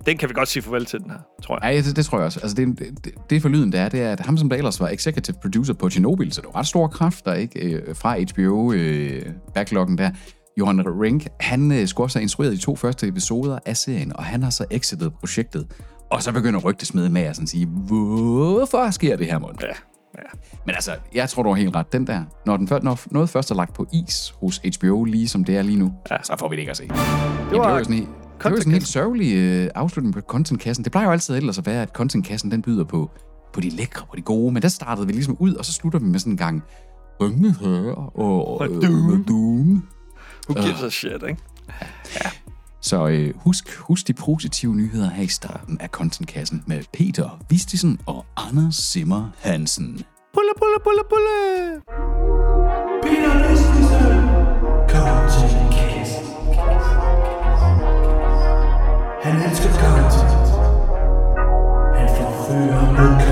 den kan vi godt sige farvel til, den her, tror jeg.
Ja, det, det tror jeg også. Altså, det, det, det for lyden, det er, det er, at ham, som der ellers var executive producer på Chernobyl, så det var ret store kræfter, ikke? Øh, fra HBO-backloggen der. Johan Rink, han øh, skulle også have instrueret de to første episoder af serien, og han har så exitet projektet. Og så begynder rygtesmeden med at sådan sige, hvorfor sker det her, Mund?
Ja, ja.
Men altså, jeg tror, du har helt ret. Den der, når, den, før- når noget først er lagt på is hos HBO, lige som det er lige nu, ja. så får vi det ikke at se. Det
var
var, det var jo sådan, helt- det var en helt sørgelig øh, afslutning på contentkassen. Det plejer jo altid ellers at være, at contentkassen den byder på, på de lækre, på de gode. Men der startede vi ligesom ud, og så slutter vi med sådan en gang Røgne Herre og, og øh,
Doom.
Doom.
Who gives a shit, ikke?
Så øh, husk, husk de positive nyheder her i starten af contentkassen med Peter Vistisen og Anders Simmer Hansen.
Pulle, pulle, pulle, pulle!
Peter Vistisen. Content. Han elsker content. Han forfører med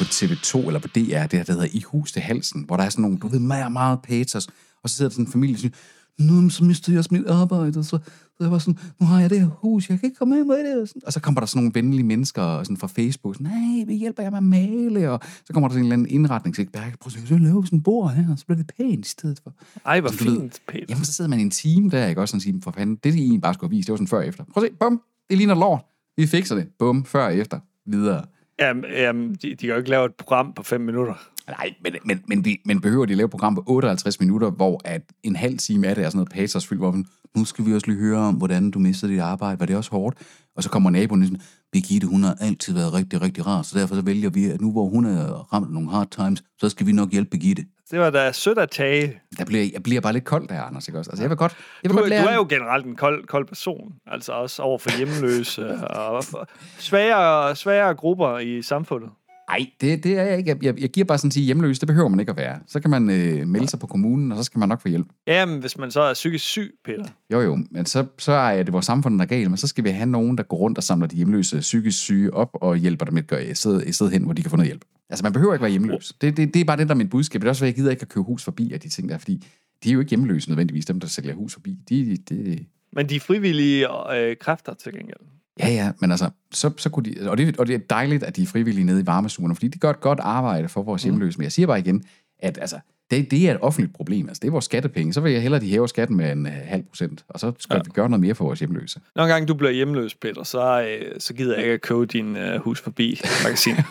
på TV2 eller på DR, det her, der hedder I hus til halsen, hvor der er sådan nogle, du ved, meget, meget patos, og så sidder der sådan en familie, og siger, men så mistede jeg også mit arbejde, og så, så jeg var sådan, nu har jeg det her hus, jeg kan ikke komme af med det. Og, sådan. og så kommer der sådan nogle venlige mennesker sådan fra Facebook, sådan, nej, vi hjælper jer med at male, og så kommer der sådan en eller anden indretningsekspert, prøv at så vi sådan en bord her, og så bliver det pænt i stedet for.
Ej, hvor
Så du ved,
fint, Peter.
Jamen, så sidder man i en time der, ikke også, og siger, for fanden, det de egentlig bare skulle vist, det var sådan før og efter. Prøv at se, bum, det ligner lort. Vi fikser det. Bum, før og efter. Videre.
Jamen, jamen de, de kan jo ikke lave et program på 5 minutter.
Nej, men, men, men, vi, men behøver de at lave et program på 58 minutter, hvor at en halv time af det er sådan noget patosfyldt, hvor man, nu skal vi også lige høre om, hvordan du mistede dit arbejde, var det også hårdt? Og så kommer naboen sådan, Birgitte, hun har altid været rigtig, rigtig rar, så derfor så vælger vi, at nu hvor hun er ramt nogle hard times, så skal vi nok hjælpe Birgitte.
Det var da sødt at tage.
Der bliver, jeg bliver bare lidt kold der, Anders, ikke også? Altså, jeg vil godt, jeg vil
Du,
godt
du
lære...
er jo generelt en kold, kold person. Altså også over for hjemløse og svære, svære grupper i samfundet.
Nej, det, det er jeg ikke. Jeg, jeg, jeg giver bare sådan at sige, hjemløs, det behøver man ikke at være. Så kan man øh, melde sig på kommunen, og så skal man nok få hjælp.
Jamen, hvis man så er psykisk syg, Peter.
Jo jo, men så, så er det vores samfund, der er galt, men så skal vi have nogen, der går rundt og samler de hjemløse psykisk syge op og hjælper dem med at et sted hen, hvor de kan få noget hjælp. Altså, man behøver ikke være hjemløs. Det, det, det er bare det, der er mit budskab. Det er også, at jeg gider ikke at købe hus forbi af de ting der, fordi de er jo ikke hjemløse nødvendigvis, dem, der sælger hus forbi. De, de,
Men de frivillige øh, kræfter til gengæld.
Ja, ja, men altså, så, så kunne de, og det, og det er dejligt, at de er frivillige nede i varmesugerne, fordi de gør et godt arbejde for vores hjemløse. Men jeg siger bare igen, at altså, det, det er et offentligt problem. Altså, det er vores skattepenge. Så vil jeg hellere, at de hæver skatten med en øh, halv procent, og så skal ja. vi gøre noget mere for vores hjemløse.
Når gang du bliver hjemløs, Peter, så, øh, så gider jeg ikke at købe din øh, hus forbi magasin.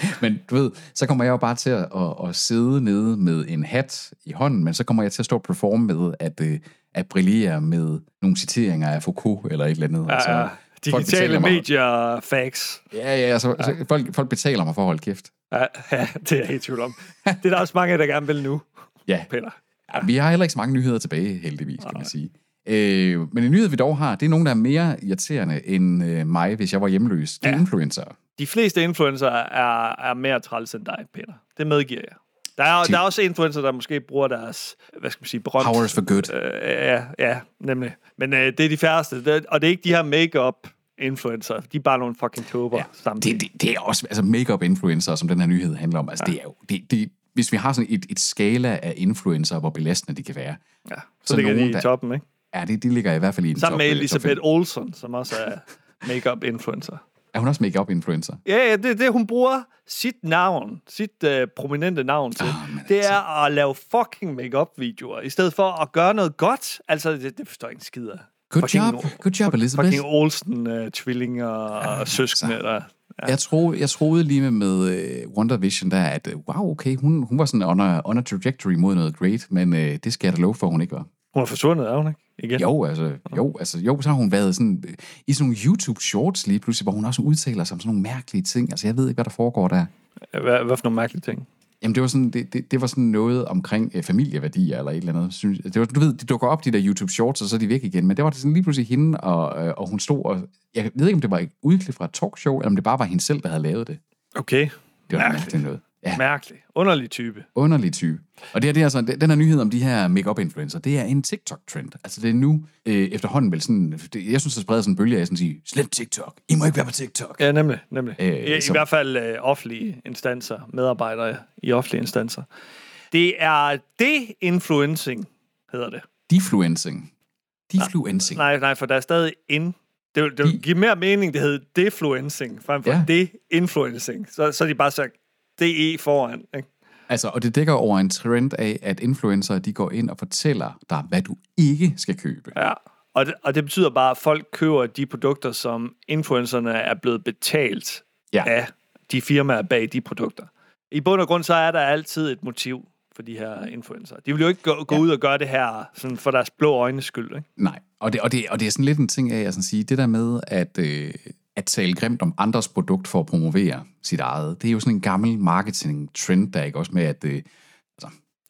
Men du ved, så kommer jeg jo bare til at, at, at sidde nede med en hat i hånden, men så kommer jeg til at stå og performe med at, øh, at brillere med nogle citeringer af Foucault eller et eller andet. Altså,
Ja,
folk
digitale
betaler mig-
medier, facts.
Ja, ja, altså, ja. Så folk, folk betaler mig for at holde kæft.
Ja, ja, det er jeg helt tvivl om. Det er der også mange, der gerne vil nu,
Ja.
Peter.
ja, vi har heller ikke så mange nyheder tilbage, heldigvis, kan man sige. Øh, men en nyhed, vi dog har, det er nogen, der er mere irriterende end øh, mig, hvis jeg var hjemløs. Det er ja. Influencer.
De fleste influencer er, er mere træls end dig, Peter. Det medgiver jeg. Der er,
Til-
der er også influencer, der måske bruger deres, hvad skal man sige, berømt...
Powers for good.
Øh, ja, ja, nemlig. Men øh, det er de færreste, det, og det er ikke de her make-up influencer. De er bare nogle fucking tober ja,
Det, det, det er også, altså make-up influencer, som den her nyhed handler om. Altså, ja. det er jo, det, det, hvis vi har sådan et, et skala af influencer, hvor belastende de kan være.
Ja, så,
Så
ligger de
nogen,
i toppen, ikke?
Ja, det, de ligger i hvert fald i en
Sammen
top,
med
øh, top
Elisabeth
fem.
Olsen, som også er makeup influencer.
Er hun også make-up influencer?
Ja, ja, det er det, hun bruger sit navn, sit uh, prominente navn til.
Men
det
altså.
er at lave fucking makeup videoer i stedet for at gøre noget godt. Altså, det, det forstår jeg ikke en skid af.
Good
Fucking
job, good job, Elizabeth.
Fucking Olsen-tvillinger og søskende, der...
Ja. Jeg, troede, jeg troede lige med, med uh, Wonder Vision der, at uh, wow, okay, hun, hun var sådan on a, on a trajectory mod noget great, men uh, det skal jeg da love for, hun ikke var.
Hun er forsvundet, er hun ikke? Igen.
Jo, altså, jo, altså, jo, så har hun været sådan, øh, i sådan nogle YouTube-shorts lige pludselig, hvor hun også udtaler sig om sådan nogle mærkelige ting. Altså, jeg ved ikke, hvad der foregår der.
Hvad, hvad for nogle mærkelige ting?
Jamen, det var sådan, det, det, det var sådan noget omkring øh, familieværdier eller et eller andet. Synes, det var, du ved, de dukker op, de der YouTube-shorts, og så er de væk igen. Men det var det sådan lige pludselig hende, og, øh, og hun stod og... Jeg ved ikke, om det var et udklip fra et talkshow, eller om det bare var hende selv, der havde lavet det.
Okay.
Det var
Mærkeligt.
mærkeligt noget. Ja,
Mærkelig. Underlig type.
underlig type. Og det, her, det er altså, den her nyhed om de her make-up influencer, det er en TikTok-trend. Altså det er nu øh, efterhånden vel sådan, det, jeg synes, der spreder sådan en bølge af sådan at sige, slet TikTok, I må ikke være på TikTok.
Ja, nemlig. nemlig.
Øh,
I, I
som-
hvert fald øh, offentlige instanser, medarbejdere i offentlige instanser. Det er de-influencing, hedder det.
Defluencing. Defluencing.
Nej, nej, for der er stadig in. Det vil, det vil give mere mening, det hedder defluencing, frem for
Ja.
ja. de-influencing. Så, så er de bare sagt DE foran. Ikke?
Altså, og det dækker over en trend af, at influencer, de går ind og fortæller dig, hvad du ikke skal købe.
Ja. Og det, og det betyder bare, at folk køber de produkter, som influencerne er blevet betalt
Ja.
af de firmaer bag de produkter. I bund og grund, så er der altid et motiv for de her influencer. De vil jo ikke gå, gå
Ja.
ud og gøre det her sådan for deres blå øjnes skyld. Ikke?
Nej, og det, og, det, og det er sådan lidt en ting af at sådan sige, det der med at, øh, at tale grimt om andres produkt for at promovere sit eget, det er jo sådan en gammel marketing-trend, der er ikke også med, at øh,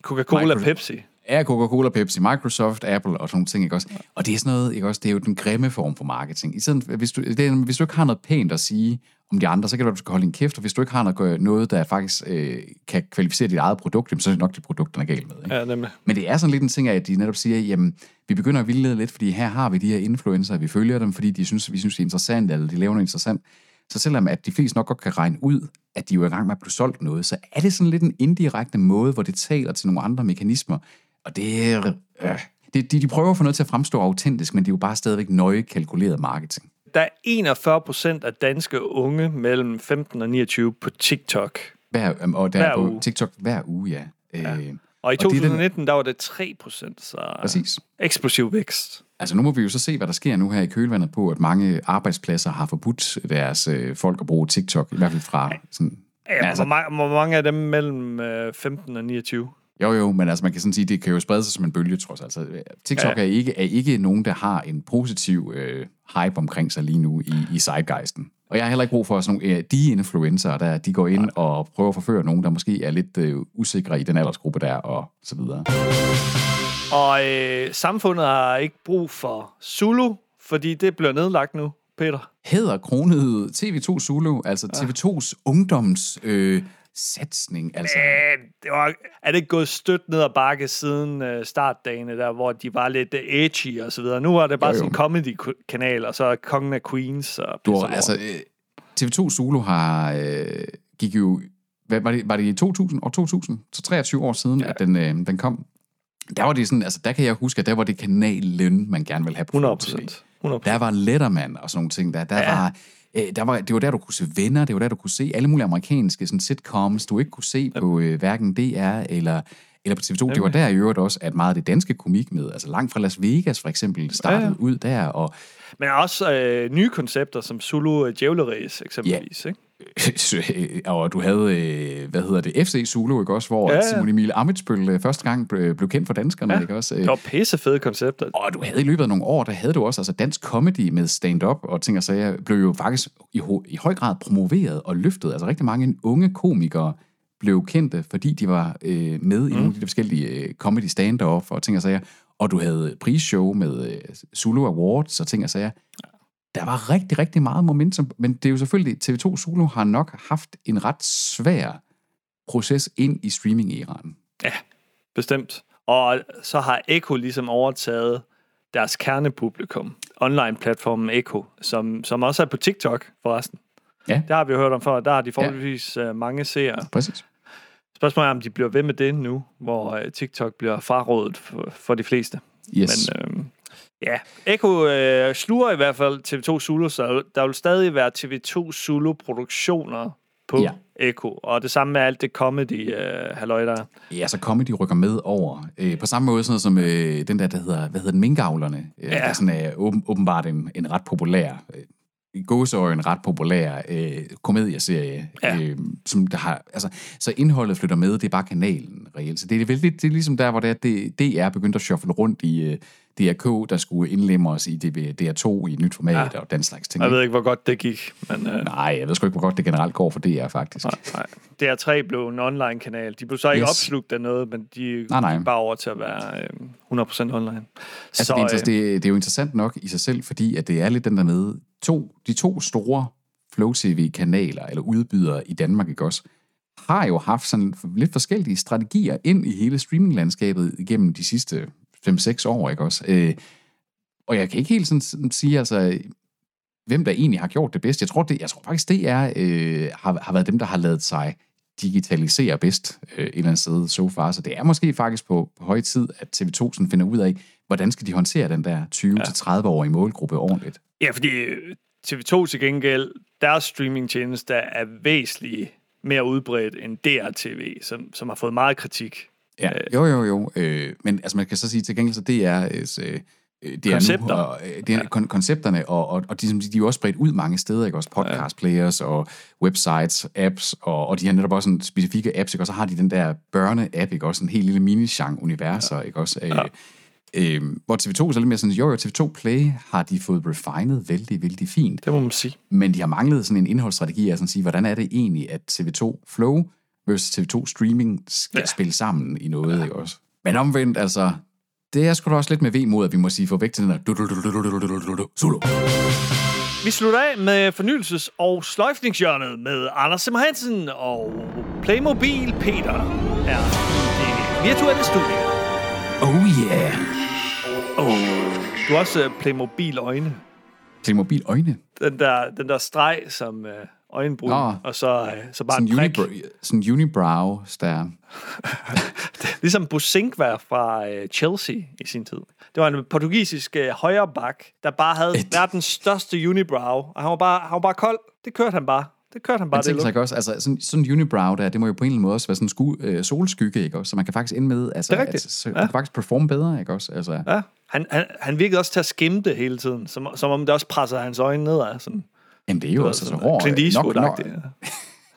Coca-Cola,
Micro-
Pepsi.
er Coca-Cola, Pepsi, Microsoft, Apple og sådan nogle ting, ikke også? Og det er sådan noget, ikke også? Det er jo den grimme form for marketing. I stedet, hvis, du, det er, hvis du ikke har noget pænt at sige om de andre, så kan at du skal holde din kæft, og hvis du ikke har noget, noget der faktisk øh, kan kvalificere dit eget produkt, så er det nok de produkter, der er galt med. Ikke?
Ja, nemlig.
Men det er sådan lidt en ting at de netop siger, jamen, vi begynder at vildlede lidt, fordi her har vi de her influencer, vi følger dem, fordi de synes, vi synes, det er interessant, eller de laver noget interessant. Så selvom at de fleste nok godt kan regne ud, at de jo er i gang med at blive solgt noget, så er det sådan lidt en indirekte måde, hvor det taler til nogle andre mekanismer. Og det er... Øh, det, de, de prøver at få noget til at fremstå autentisk, men det er jo bare stadigvæk nøje kalkuleret marketing.
Der er 41 procent af danske unge mellem 15 og 29 på TikTok.
Hver, øhm, og der
Hver
er på
uge.
TikTok hver uge, ja. ja. Øh,
Og i
Og det er den-
2019, der var det 3 procent, så
præcis.
eksplosiv vækst.
Altså nu må vi jo så se, hvad der sker nu her i kølvandet på, at mange arbejdspladser har forbudt deres øh, folk at bruge TikTok, i hvert fald fra sådan...
Ja,
altså,
hvor, mange, hvor mange af dem mellem øh, 15 og 29?
Jo jo, men altså man kan sådan sige, det kan jo sprede sig som en bølge, trods alt. Altså, TikTok ja.
Ja.
er, ikke, er ikke nogen, der har en positiv øh, hype omkring sig lige nu i, i sidegeisten. Og jeg har heller ikke brug for sådan nogle, øh, de influencer, der de går ind og prøver at forføre nogen, der måske er lidt øh, usikre i den aldersgruppe der, og så videre.
Og øh, samfundet har ikke brug for Zulu, fordi det bliver nedlagt nu, Peter.
Hedder kronet TV2 Zulu, altså TV2's ungdoms øh, satsning, altså...
Øh, det var, er det ikke gået stødt ned ad bakke siden øh, startdagene, der, hvor de var lidt øh, edgy og så videre. Nu er det bare
Jo, jo.
sådan en comedy-kanal, og så er Kongen af Queens og
Du har, altså, øh, TV2 Zulu har, øh, gik jo, hvad, var, det, var det i 2000, år 2000, så 23 år siden, ja. at den, øh, den kom. Der var det sådan, altså der kan jeg huske, at der var det kanalen, man gerne ville have på
100
TV.
procent. 100
Der var Letterman og sådan nogle ting. Der, der
Ja.
var, øh, der var, det var der, du kunne se venner, det var der, du kunne se alle mulige amerikanske sådan sitcoms, du ikke kunne se på øh, hverken DR eller, eller på TV2. Det var der i øvrigt også, at meget af det danske komik med, altså langt fra Las Vegas for eksempel, startede
Ja,
ja,
ja.
ud der, og
Men også øh, nye koncepter, som Zulu øh, Djævleræs eksempelvis. Ikke?
og du havde, øh, hvad hedder det, FC Zulu, ikke også, hvor
Ja,
ja,
ja.
Simon Emil Amitsbøl øh, første gang blev, blev kendt for danskerne, ja. ikke også?
Det var pisse fede koncepter.
Og du havde i løbet af nogle år, der havde du også, altså dansk comedy med stand-up og ting og sager, blev jo faktisk i, i høj grad promoveret og løftet. Altså rigtig mange unge komikere blev kendte, fordi de var øh, med i nogle af de forskellige øh, comedy stand-up og ting og sager. Og du havde prisshow med øh, Zulu Awards og ting og sager. Der var rigtig, rigtig meget momentum, men det er jo selvfølgelig, TV2 Zulu har nok haft en ret svær proces ind i streaming-æraen.
Bestemt. Og så har Echo ligesom overtaget deres kernepublikum. Online-platformen Echo, som, som også er på TikTok forresten.
Ja.
Der har vi jo hørt om før. Der har de forholdsvis ja. mange seere.
Præcis.
Spørgsmålet er, om de bliver ved med det nu, hvor øh, TikTok bliver frarådet for, for de fleste.
Yes.
Men, øh, Ja, Eko øh, sluger i hvert fald TV2 Zulu, så der vil stadig være TV2 Zulu-produktioner på
Ja.
Eko. Og det samme med alt det comedy, øh, halløj der. er.
Ja, så comedy rykker med over. Øh, på samme måde sådan noget som øh, den der, der hedder, hvad hedder den, Minkavlerne. Øh,
Ja.
Der er sådan, øh, åben, åbenbart en, en ret populær, øh, i gåseøjne ret populær øh, komedieserie,
Ja.
øh, som der har, altså, så indholdet flytter med, det er bare kanalen reelt. Så det er, vel, det, det er ligesom der, hvor det er, det, DR begyndte at shuffle rundt i øh, DRK, der skulle indlemme os i DB, DR2 i et nyt format ja. og den slags ting.
Jeg ved ikke, hvor godt det gik, men... Øh,
Nej, jeg ved sgu ikke, hvor godt det generelt går for DR, faktisk.
nej. DR3 blev en online-kanal. De blev så ikke
Yes.
opslugt af noget, men de
Nej, nej.
bare over til at være øh, 100% online.
Altså,
så,
det, er,
øh,
det, det er jo interessant nok i sig selv, fordi at det er lidt den der med, to, de to store Flow TV-kanaler, eller udbydere i Danmark, ikke også, har jo haft sådan lidt forskellige strategier ind i hele streaminglandskabet igennem de sidste 5-6 år, ikke også? Øh, og jeg kan ikke helt sådan, sådan sige, altså, hvem der egentlig har gjort det bedst. Jeg tror, det, jeg tror faktisk, det er, øh, har, har været dem, der har lavet sig digitalisere bedst øh, et eller andet sted so far. Så det er måske faktisk på, på høj tid, at TV2 sådan finder ud af, hvordan skal de håndtere den der 20-30-årige målgruppe ordentligt.
Ja, fordi øh, TV2 til gengæld, deres streamingtjeneste er væsentligt mere udbredt end DRTV, som, som har fået meget kritik.
Ja, jo, jo, jo. Øh, men altså, man kan så sige til gengæld, så det er... Øh, det er
Koncepter.
Nu, og, øh, det er ja. kon- koncepterne, og, og, og de, som- de er jo også spredt ud mange steder, ikke også? Podcast players og websites, apps, og, og de har netop også sådan specifikke apps, ikke? Og så har de den der børne-app, ikke også? En helt lille mini-universer, ja. ikke også? Ja. Øh, hvor TV2 så lidt mere sådan, jo, jo, TV2 Play har de fået refinet vældig, vældig fint.
Det må man sige.
Men de har manglet sådan en indholdsstrategi, at sige, hvordan er det egentlig, at TV2 Flow versus TV2 Streaming skal. Ja. spille sammen i noget, ja. ikke også? Men omvendt, altså, det er sgu da også lidt med vemod, at vi må sige for væk til den der solo.
Vi slutter af med fornyelses- og sløjfningsjørnet med Anders Simmer Hansen og Playmobil Peter er i det virtuelle studie.
Oh yeah. Oh.
Du har også
Playmobil-øjne. Playmobil-øjne?
Den der, den der streg, som... Uh øjenbryn,
Nå.
og så, øh, så bare
Sådan,
en prik.
unibrow, sådan unibrow der.
Ligesom Busink var fra øh, Chelsea i sin tid. Det var en portugisisk øh, højre bak, der bare havde
Et-
verdens største unibrow, og han var bare, han var bare kold. Det kørte han bare. Det kørte han bare,
Man
det
sig også, altså sådan, sådan en unibrow der, det må jo på en eller anden måde også være sådan en sku, øh, solskygge, ikke også? Så man kan faktisk ende med, altså,
Det er rigtigt.
at, så,
Ja.
ja. kan faktisk performe bedre, ikke også? Altså,
Ja. Han, han, han virkede også til at skimme det hele tiden, som, som om det også presser hans øjne nedad. Sådan,
jamen det er jo også så
sådan,
hård.
Clint
nok,
Eastwood-agtigt.
nok.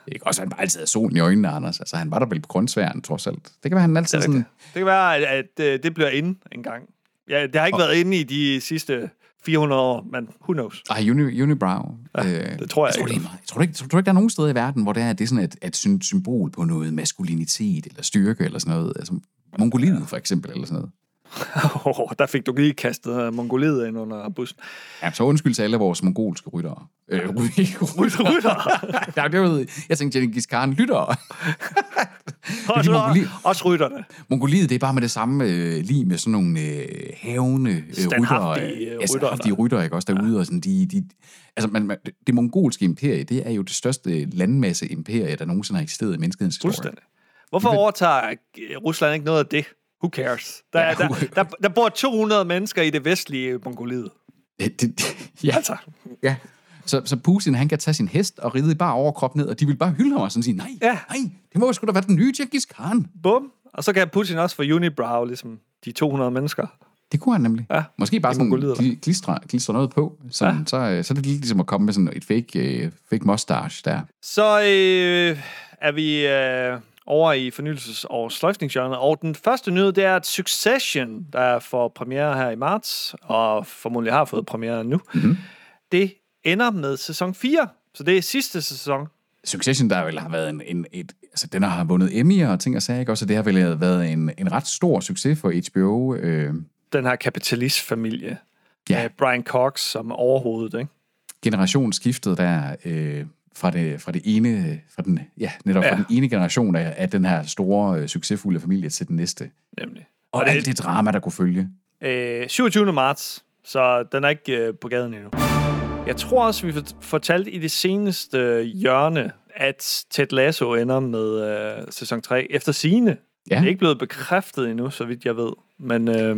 Ikke også, han bare altid havde solen i øjnene, Anders. Altså, han var der vel på grundsværen, trods alt. Det kan være, han altid
Det,
sådan...
det kan være, at, at øh, det bliver inde en gang. Ja, det har ikke været inde i de sidste 400 år, men who knows?
Ej, uni, unibrow. Ja, øh,
det tror jeg
tror,
ikke.
meget- tror, du ikke, tror du ikke, der er nogen steder i verden, hvor det er, det er sådan et, et symbol på noget maskulinitet eller styrke eller sådan noget? Altså, Mongoliet for eksempel, eller sådan noget.
Oh, der fik du lige kastet øh, mongoliet ind under bussen.
Ja, så undskyld til alle vores mongolske ryttere. Øh, ry- ryttere.
Rytter.
ja, det var, jeg tænkte, Genghis Khan lytter.
Også,
mongoli-
også rytterne.
Mongoliet, det er bare med det samme øh, lige med sådan nogle øh, havende øh, ryttere.
Øh,
ja,
ryttere,
standhaftige
der-
ryttere, ikke også derude. Og sådan, de, de, altså, man, man, det, mongolske imperie, det er jo det største landmasse imperie, der nogensinde har eksisteret i menneskehedens historie.
Hvorfor overtager Rusland ikke noget af det? Who cares? Der,
Ja,
der, der, der bor 200 mennesker i det vestlige Mongoliet.
Det, det, ja,
Altså,
ja. Så, så Putin, han kan tage sin hest og ride bare overkrop ned, og de vil bare hylde ham og sådan sige, nej,
Ja.
nej, det må jo sgu da være den nye Genghis Khan.
bum. Og så kan Putin også få unibrow, ligesom de 200 mennesker.
Det kunne han nemlig.
Ja,
Måske bare sådan klistre, klistre noget på. Sådan, ja. så, øh, så er det ligesom at komme med sådan et fake, uh, fake mustache der.
Så øh, er vi øh, over i fornyelses- og sløjfningsgenren. Og den første nyhed, det er, at Succession, der får premiere her i marts, og formodentlig har fået premiere nu, mm-hmm. det ender med sæson 4. Så det er sidste sæson.
Succession, der vel har været en, en et, altså den har vundet Emmy'er og ting og sager, ikke? Også det har vel været en, en ret stor succes for HBO. Øh,
Den her kapitalistfamilie.
Ja.
Med Brian Cox som overhovedet, ikke?
generationsskiftet der øh, fra, det, fra det ene, fra den, ja, netop ja. Fra den ene generation af, af den her store, øh, succesfulde familie til den næste.
Nemlig.
Og, og alt det drama, der kunne følge.
Øh, 27. marts, så den er ikke øh, på gaden endnu. Jeg tror også, vi fort- fortalte i det seneste hjørne, at Ted Lasso ender med øh, sæson 3 efter sine.
Ja.
Det er ikke blevet bekræftet endnu, så vidt jeg ved. Men øh,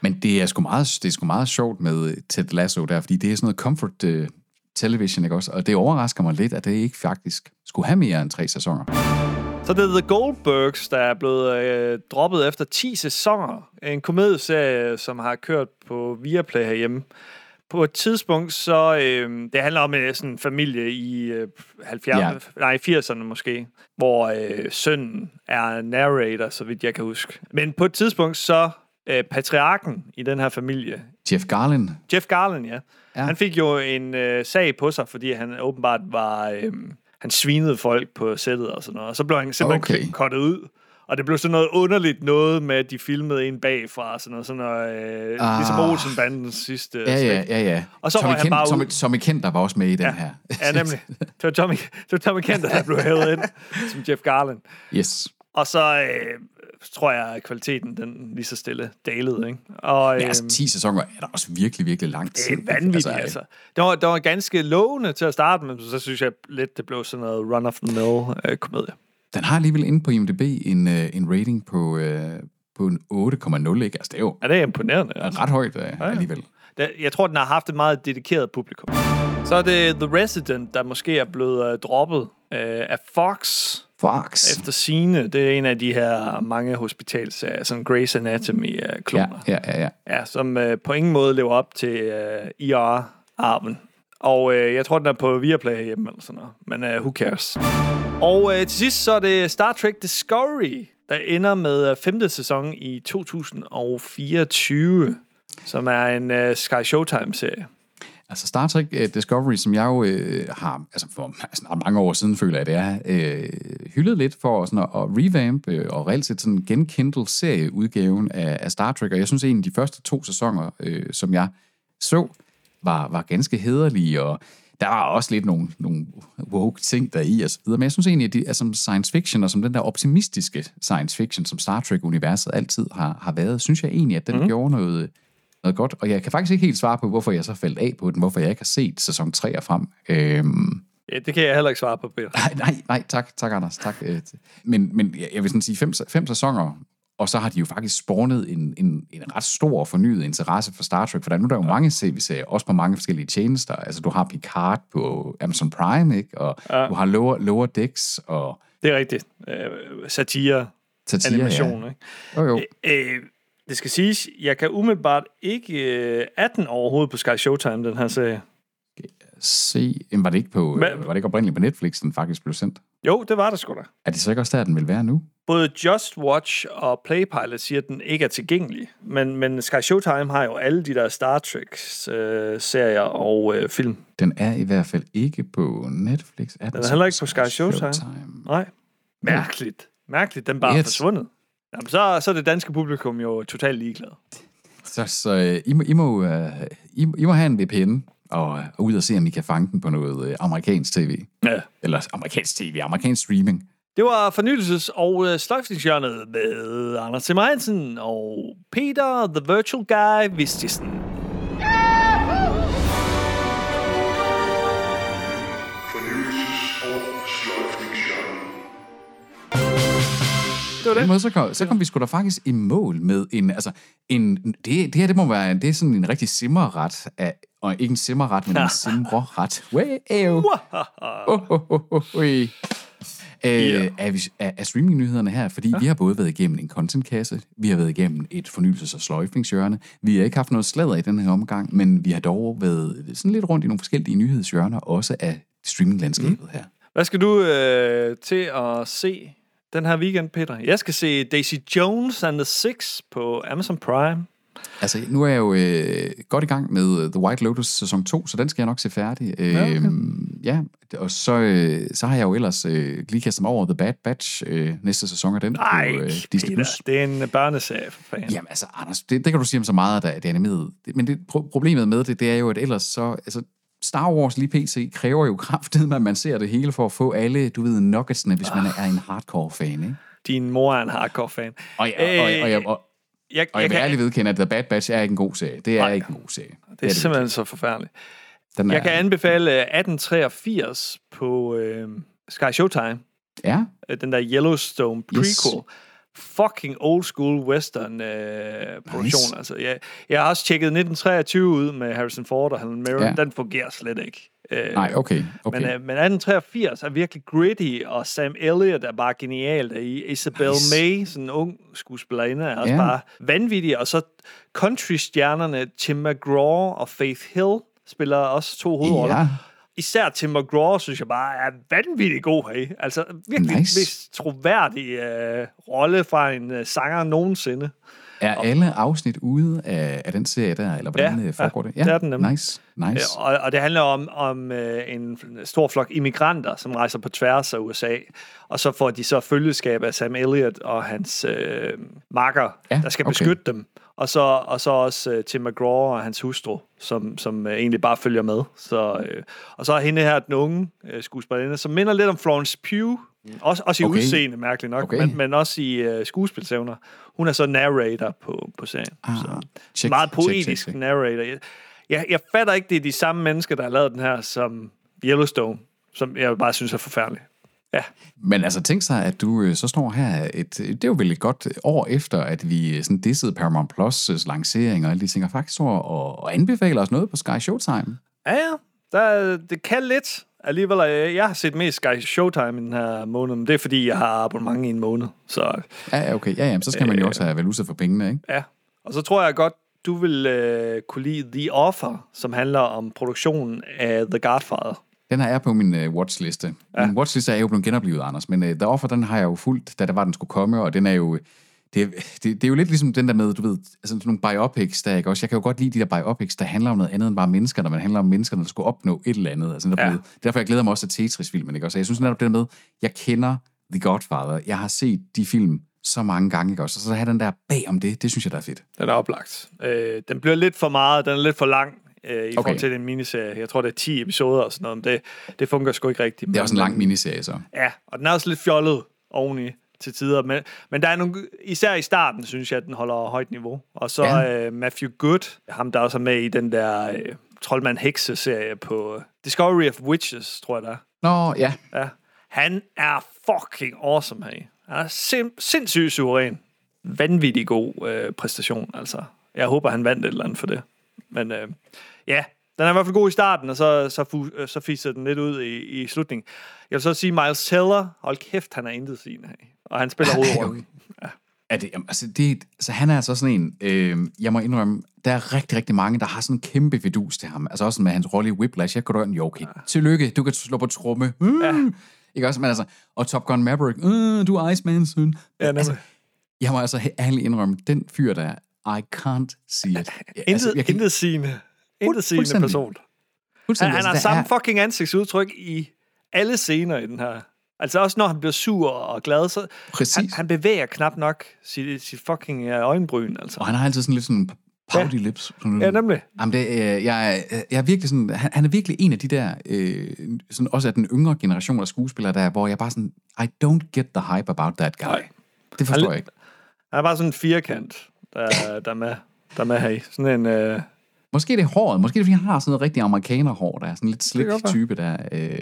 Men det er sgu meget, det er sgu meget sjovt med øh, Ted Lasso der, fordi det er sådan noget comfort uh, television, ikke også? Og det overrasker mig lidt, at det ikke faktisk skulle have mere end tre sæsoner.
Så det er The Goldbergs, der er blevet øh, droppet efter 10 sæsoner. En komedieserie, som har kørt på Viaplay herhjemme. På et tidspunkt, så... Øh, det handler om øh, sådan en familie i øh, 70'erne,
Ja.
nej, 80'erne måske, hvor øh, sønnen er narrator, så vidt jeg kan huske. Men på et tidspunkt, så øh, patriarken i den her familie,
Jeff Garlin,
Jeff Garland, ja.
Ja.
ja. Han fik jo en øh, sag på sig, fordi han åbenbart var... Øh, han svinede folk på sættet og sådan noget. Og så blev han simpelthen
Okay.
kottet ud. Og det blev sådan noget underligt noget med, at de filmede en bagfra. og Sådan noget, sådan noget øh,
Ah.
ligesom Olsenbandens sidste
Ja, ja, ja, ja.
Og så
Tommy
røg han
Kent,
bare
Tommy, Kent, der var også med i den her.
Ja, nemlig. Det var Tommy, det var Tommy Kenter, der blev hævet ind som Jeff Garland.
yes.
Og så øh, tror jeg, at kvaliteten den lige så stille dalede. Ikke? Og,
Men
øh,
altså, 10 sæsoner er da også virkelig, virkelig lang
Det
tid.
er vanvittigt, altså. altså. Det, var, det var ganske lovende til at starte med, så synes jeg lidt, det blev sådan noget run-of-the-mill øh, komedie.
Den har alligevel inde på IMDb en, øh, en rating på, øh, på en 8,0, ikke? Altså, det er jo
Ja, det er imponerende. Altså.
ret højt øh, alligevel.
Det, jeg tror, den har haft et meget dedikeret publikum. Så er det The Resident, der måske er blevet øh, droppet øh, af Fox
Fox.
efter sine. Det er en af de her mange hospitalserier, sådan Grey's Anatomy-kloner.
Ja, ja, ja, ja.
Ja, som øh, på ingen måde lever op til øh, IR-arven. Og øh, jeg tror, den er på Viaplay hjemme eller sådan noget. Men øh, who cares? Og øh, til sidst så er det Star Trek Discovery, der ender med øh, femte sæson i 2024, som er en øh, Sky Showtime-serie.
Altså Star Trek uh, Discovery, som jeg jo øh, har, altså for snart mange år siden, føler jeg, det er, øh, hyldet lidt for sådan at, at revamp øh, og reelt set sådan genkindle serieudgaven af, af Star Trek, og jeg synes egentlig, de første to sæsoner, øh, som jeg så, var, var ganske hederlige, og der var også lidt nogle, nogle woke ting der i og så videre, men jeg synes egentlig, at de er som science fiction, og som den der optimistiske science fiction, som Star Trek-universet altid har, har været, synes jeg egentlig, at den mm. gjorde noget, noget godt. Og jeg kan faktisk ikke helt svare på, hvorfor jeg så faldt af på den, hvorfor jeg ikke har set sæson 3 og frem. Øhm,
Ja, det kan jeg heller ikke svare på, Peter.
nej, nej, nej, tak, tak Anders, tak. Øh, Men, men jeg- vil sådan sige fem, fem sæsoner, og så har de jo faktisk spawnet en, en, en ret stor og fornyet interesse for Star Trek, for der er nu der er jo mange tv-serier, også på mange forskellige tjenester. Altså, du har Picard på Amazon Prime, ikke? Og ja. du har Lower, Lower Decks og
Det er rigtigt. Øh, satire,
Satire,
animation,
ja.
ikke?
Jo, jo.
Øh, det skal siges, jeg kan umiddelbart ikke øh, 18 overhovedet på Sky Showtime, den her serie.
Se, jamen, var det ikke på,
Hvad-
var det ikke oprindeligt på Netflix, den faktisk blev sendt?
Jo, det var der sgu da.
Er det så ikke også der, den vil være nu?
Både Just Watch og Playpilot siger, at den ikke er tilgængelig. Men, men Sky Showtime har jo alle de der Star Trek-serier og øh, film.
Den er i hvert fald ikke på Netflix. Er
Den er heller ikke på Sky Showtime. Nej. Mærkeligt. Mærkeligt, den bare
Yes.
forsvundet. Jamen, så, så er det danske publikum jo totalt ligeglad.
Så, så øh, I, må, I, må, øh, I, I må have en VPN og, og ud og se, om I kan fange den på noget øh, amerikansk tv.
Ja.
Eller amerikansk tv, amerikansk streaming.
Det var fornyelses- og øh, med Anders Tim Hansen og Peter, The Virtual Guy, Vistisen. Det var det.
måde, så kom, så kom vi sgu da faktisk i mål med en, altså, en, det, det her, det må være, det er sådan en rigtig simmerret af, og ikke en simmerret, men en simreret. Wow. Oh, oh, oh, oh, oh. Øh, af, af, af streamingnyhederne her, fordi ja. vi har både været igennem en contentkasse, vi har været igennem et fornyelses- og sløjfningshjørne. Vi har ikke haft noget sladder i den her omgang, men vi har dog været sådan lidt rundt i nogle forskellige nyhedshjørner, også af streaminglandskabet mm. her.
Hvad skal du øh, til at se den her weekend, Peter? Jeg skal se Daisy Jones and the Six på Amazon Prime.
Altså, nu er jeg jo øh, godt i gang med The White Lotus sæson 2, så den skal jeg nok se færdig. Øh,
Ja, okay.
ja, og så, øh, så har jeg jo ellers øh, lige kastet mig over The Bad Batch øh, næste sæson af den
Nej,
på øh, Disney+.
Peter, det er en børneserie for fanden.
Jamen altså, Anders, det, det kan du sige om så meget, det er. Det- Men det, pro- problemet med det, det er jo, at ellers så... Altså, Star Wars lige pt. kræver jo kraftigt, at man ser det hele for at få alle, du ved, nuggetsene, hvis man er en hardcore fan, ikke?
Din mor er en hardcore fan.
Og, jeg, og, og, og, jeg, og,
jeg,
og jeg vil ærligt vedkende, at The Bad Batch er ikke en god serie. Det er
Nej.
ikke en god serie.
det er simpelthen så forfærdeligt.
Den
Jeg
er-
kan anbefale øh, 1883 på øh, Sky Showtime.
Ja,
Øh, Den der Yellowstone prequel.
Yes.
Fucking old school western øh, produktion.
Nice.
Altså, jeg, jeg har også tjekket 1923 ud med Harrison Ford og Helen Mirren.
Ja.
Den fungerer slet ikke. Øh,
Nej, okay. okay.
Men, øh, men 1883 er virkelig gritty, og Sam Elliott er bare genial der i. Isabel
nice.
May, sådan en ung skuespillerinde, er også
Ja.
bare vanvittig. Og så country-stjernerne Tim McGraw og Faith Hill spiller også to hovedroller.
ja.
Især Tim McGraw, synes jeg bare er vanvittigt god her. Altså virkelig
Nice.
nice. mest troværdig øh, rolle fra en øh, sanger nogensinde.
Er alle afsnit ude af, af den serie der, eller hvordan
Ja,
ja, foregår
ja,
det?
det er den nemlig.
Nice, nice.
Øh, Og, og det handler om, om øh, en stor flok immigranter, som rejser på tværs af USA, og så får de så følgeskab af Sam Elliott og hans øh, makker,
ja,
der skal
okay.
beskytte dem. Og så, og så også øh, Tim McGraw og hans hustru, som, som øh, egentlig bare følger med. Så, øh, og så er hende her, den unge øh, skuespillerinde, som minder lidt om Florence Pugh, også, også i
Okay.
udseende, mærkeligt nok,
Okay.
men, men også i øh, skuespilsevner. Hun er så narrator på, på serien.
Ah,
så.
check,
Meget
check, check,
poetisk
check.
narrator. Jeg, jeg, jeg fatter ikke, det er de samme mennesker, der har lavet den her som Yellowstone, som jeg bare synes er forfærdelig. Ja,
Men altså, tænk sig, at du øh, så står her, et, det er jo vel et godt år efter, at vi øh, sådan dissede Paramount Plus' lancering og alle de ting, og faktisk står og, og anbefaler os noget på Sky Showtime.
ja, ja. Der, det kan lidt. Alligevel, øh, jeg har set mest Sky Showtime i den her måned, men det er, fordi jeg har abonnement i en måned. Så
Ja, ja, okay. Ja, ja, men så skal man jo også have valuta for pengene, ikke?
ja. Og så tror jeg godt, du vil øh, kunne lide The Offer, som handler om produktionen af The Godfather.
Den her er på min uh, watchliste. Ja. Min watchliste er jo blevet genoplevet, Anders, men uh, The Offer, den har jeg jo fulgt, da der var, den skulle komme, og den er jo... Det, er- det, det er jo lidt ligesom den der med, du ved, altså sådan nogle biopics, der ikke også. Jeg kan jo godt lide de der biopics, der handler om noget andet end bare mennesker, når man handler om mennesker, der skulle opnå et eller andet. Altså, der
Ja.
Det er derfor, jeg glæder mig også til Tetris-filmen, ikke også. Jeg synes netop det der med, jeg kender The Godfather. Jeg har set de film så mange gange, ikke også. Og så have den der bag om det, det synes jeg, der er fedt.
Den er oplagt. Øh, den bliver lidt for meget, den er lidt for lang øh, i okay. forhold til den miniserie. Jeg tror, det er 10 episoder og sådan noget, men det, det fungerer sgu ikke rigtigt.
Det er også en lang miniserie, så.
Ja, og den er også lidt fjollet oveni til tider, men, men der er nogle, især i starten, synes jeg, at den holder højt niveau. Og så
Ja.
øh, Matthew Good, ham der også er med i den der øh, Troldmand Hekse-serie på øh, Discovery of Witches, tror jeg der.
Nå, ja.
Ja. Han er fucking awesome her. Han er sim- sindssygt suveræn. Vanvittig god øh, præstation, altså. Jeg håber, han vandt et eller andet for det. Men øh, ja, den er i hvert fald god i starten, og så, så, fu- øh, så fiser den lidt ud i, i slutningen. Jeg vil så sige, Miles Teller, hold kæft, han er intet sigende. Og han spiller hovedrollen.
Er det, altså, det, altså, han er altså sådan en, øh, jeg må indrømme, der er rigtig, rigtig mange, der har sådan en kæmpe fedus til ham. Altså også med hans rolle i Whiplash. Jeg kunne da jo okay. Tillykke, du kan slå på tromme. Mm. Ja. Ikke også, men altså, og Top Gun Maverick, øh, du er Iceman, søn.
Ja, nemlig.
altså, jeg må altså ærligt indrømme, den fyr der, I can't see it.
Intet,
altså, jeg kan,
intet sigende. Intet sigende
fuldstændig.
person. Han, han har
altså,
samme
er-
fucking ansigtsudtryk i alle scener i den her. Altså også når han bliver sur og glad, så
Præcis.
han, han bevæger knap nok sit, sit fucking øh, øjenbryn, altså.
Og han har altid sådan lidt sådan pouty ja. lips. Sådan,
Ja, nemlig.
Jamen, det, øh, jeg, er- jeg er virkelig sådan, han, han er virkelig en af de der, øh, sådan også af den yngre generation af skuespillere der, hvor jeg bare sådan, I don't get the hype about that guy.
Nej.
Det forstår
Han-
jeg ikke.
Han er bare sådan en firkant, der, der, er, med, der er med her i. Sådan en... Øh,
Måske det er håret, måske det er, fordi han har sådan noget rigtig amerikanerhår, der er sådan lidt
være.
type der. Øh,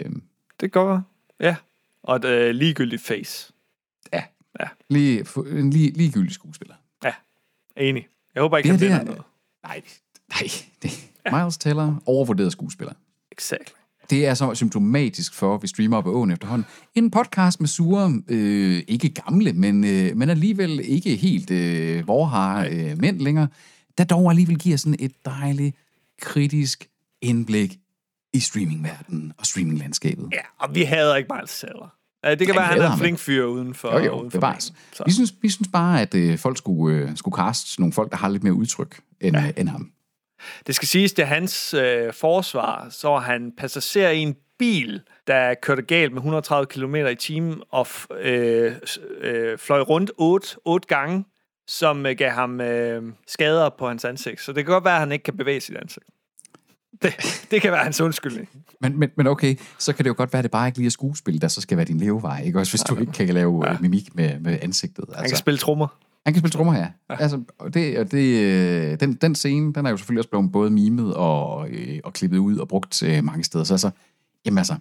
det går. Ja. Og et øh, ligegyldigt face.
lige, fu- en lige, ligegyldig skuespiller.
Enig. Jeg håber ikke,
Det
han vinder
det er-
noget.
Nej, nej. Det, Miles Teller, overvurderet skuespiller.
Exactly.
Det er så symptomatisk for, at vi streamer på åen efterhånden. En podcast med sure, øh, ikke gamle, men, øh, men alligevel ikke helt øh, vorhar øh, mænd længere, der dog alligevel giver sådan et dejligt, kritisk indblik i streamingverdenen og streaminglandskabet.
Ja, og vi hader ikke Miles Teller. Ja, det kan
Ja,
være, han er en flink fyr uden for,
Jo, jo,
uden for
bevares. Vi synes, vi synes bare, at øh, folk skulle, øh, skulle kaste nogle folk, der har lidt mere udtryk end, ja. end ham.
Det skal siges, det er hans øh, forsvar, så var han passager i en bil, der kørte galt med 130 km i timen og øh, øh, fløj rundt otte, otte gange, som øh, gav ham øh, skader på hans ansigt. Så det kan godt være, at han ikke kan bevæge sit ansigt. Det, det kan være hans undskyldning.
Men, men, men okay, så kan det jo godt være, at det bare ikke lige er skuespil, der så skal være din levevej, ikke? Også hvis du ikke kan lave ja. mimik med, med ansigtet. Altså,
Han kan spille trommer.
han kan spille trommer, ja. ja. Altså, og det, og det, øh, den, den scene, den er jo selvfølgelig også blevet både mimet og, øh, og klippet ud og brugt øh, mange steder. Så altså, jamen altså,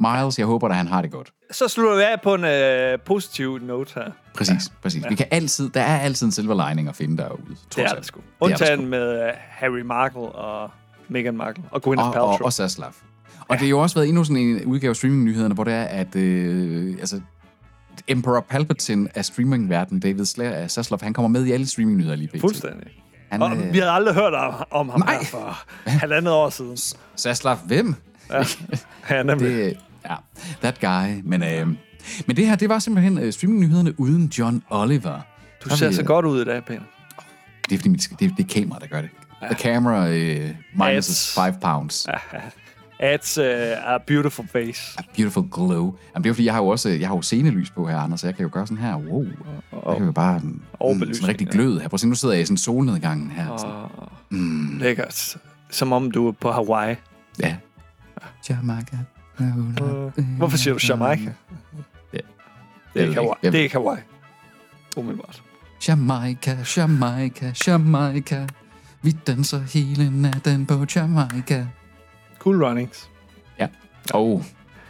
Miles, jeg håber, at han har det godt.
Så slutter vi af på en øh, positiv note her.
Præcis, ja. præcis. Vi kan altid, der er altid en silver lining at finde derude.
Det
trods
er det
er der
Undtagen
sgu.
med øh, Harry Markle og Meghan Markle og Gwyneth
og,
Paltrow.
og, og Saslav. Og det har jo også været endnu sådan en udgave af streamingnyhederne, hvor det er, at øh, altså, Emperor Palpatine af streamingverdenen, David Slayer af Saslav, han kommer med i alle streamingnyheder lige pt.
Fuldstændig.
Han,
Og
øh,
vi havde aldrig hørt om, om ham
Nej.
her for halvandet år siden.
Saslav, hvem?
Ja, nemlig.
Det, ja, that guy. Men, øh, men det her, det var simpelthen øh, streamingnyhederne uden John Oliver.
Du ser
vi,
så
øh,
godt ud i dag, Peter.
Det er fordi, mit, det, det er kamera, der gør det. The camera øh, minus
Ads.
5 pounds.
Ads uh, a beautiful face.
A beautiful glow. Jamen, det er fordi, jeg har jo også jeg har jo scenelys på her, Anders, så jeg kan jo gøre sådan her. Wow. Jeg kan jo bare mm,
Overbelysning,
sådan rigtig
ja.
glød her. Prøv at se, nu sidder jeg i sådan solnedgangen her. Sådan.
Mm. Lækkert. Som om du er på Hawaii.
Ja. Jamaica.
Hvorfor siger du Jamaica?
Ja.
Det er Hawaii. Det er ikke Hawaii. Umiddelbart.
Jamaica, Jamaica, Jamaica. Vi danser hele natten på Jamaica.
Cool runnings.
Ja. Og oh.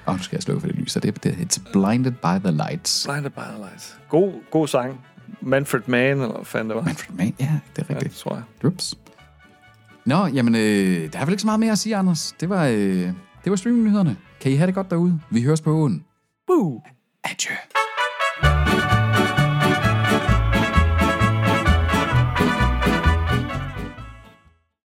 oh, nu skal jeg slå for det lys. Det er It's blinded by the lights.
Blinded by the lights. God, god sang. Manfred Mann, eller hvad fanden det var.
Manfred Mann, ja, det er
Ja,
rigtigt.
det tror jeg.
Ups. Nå, jamen, øh, der er vel ikke så meget mere at sige, Anders. Det var, øh, det var streamingnyhederne. Kan I have det godt derude? Vi høres på åen.
Woo!
Adieu.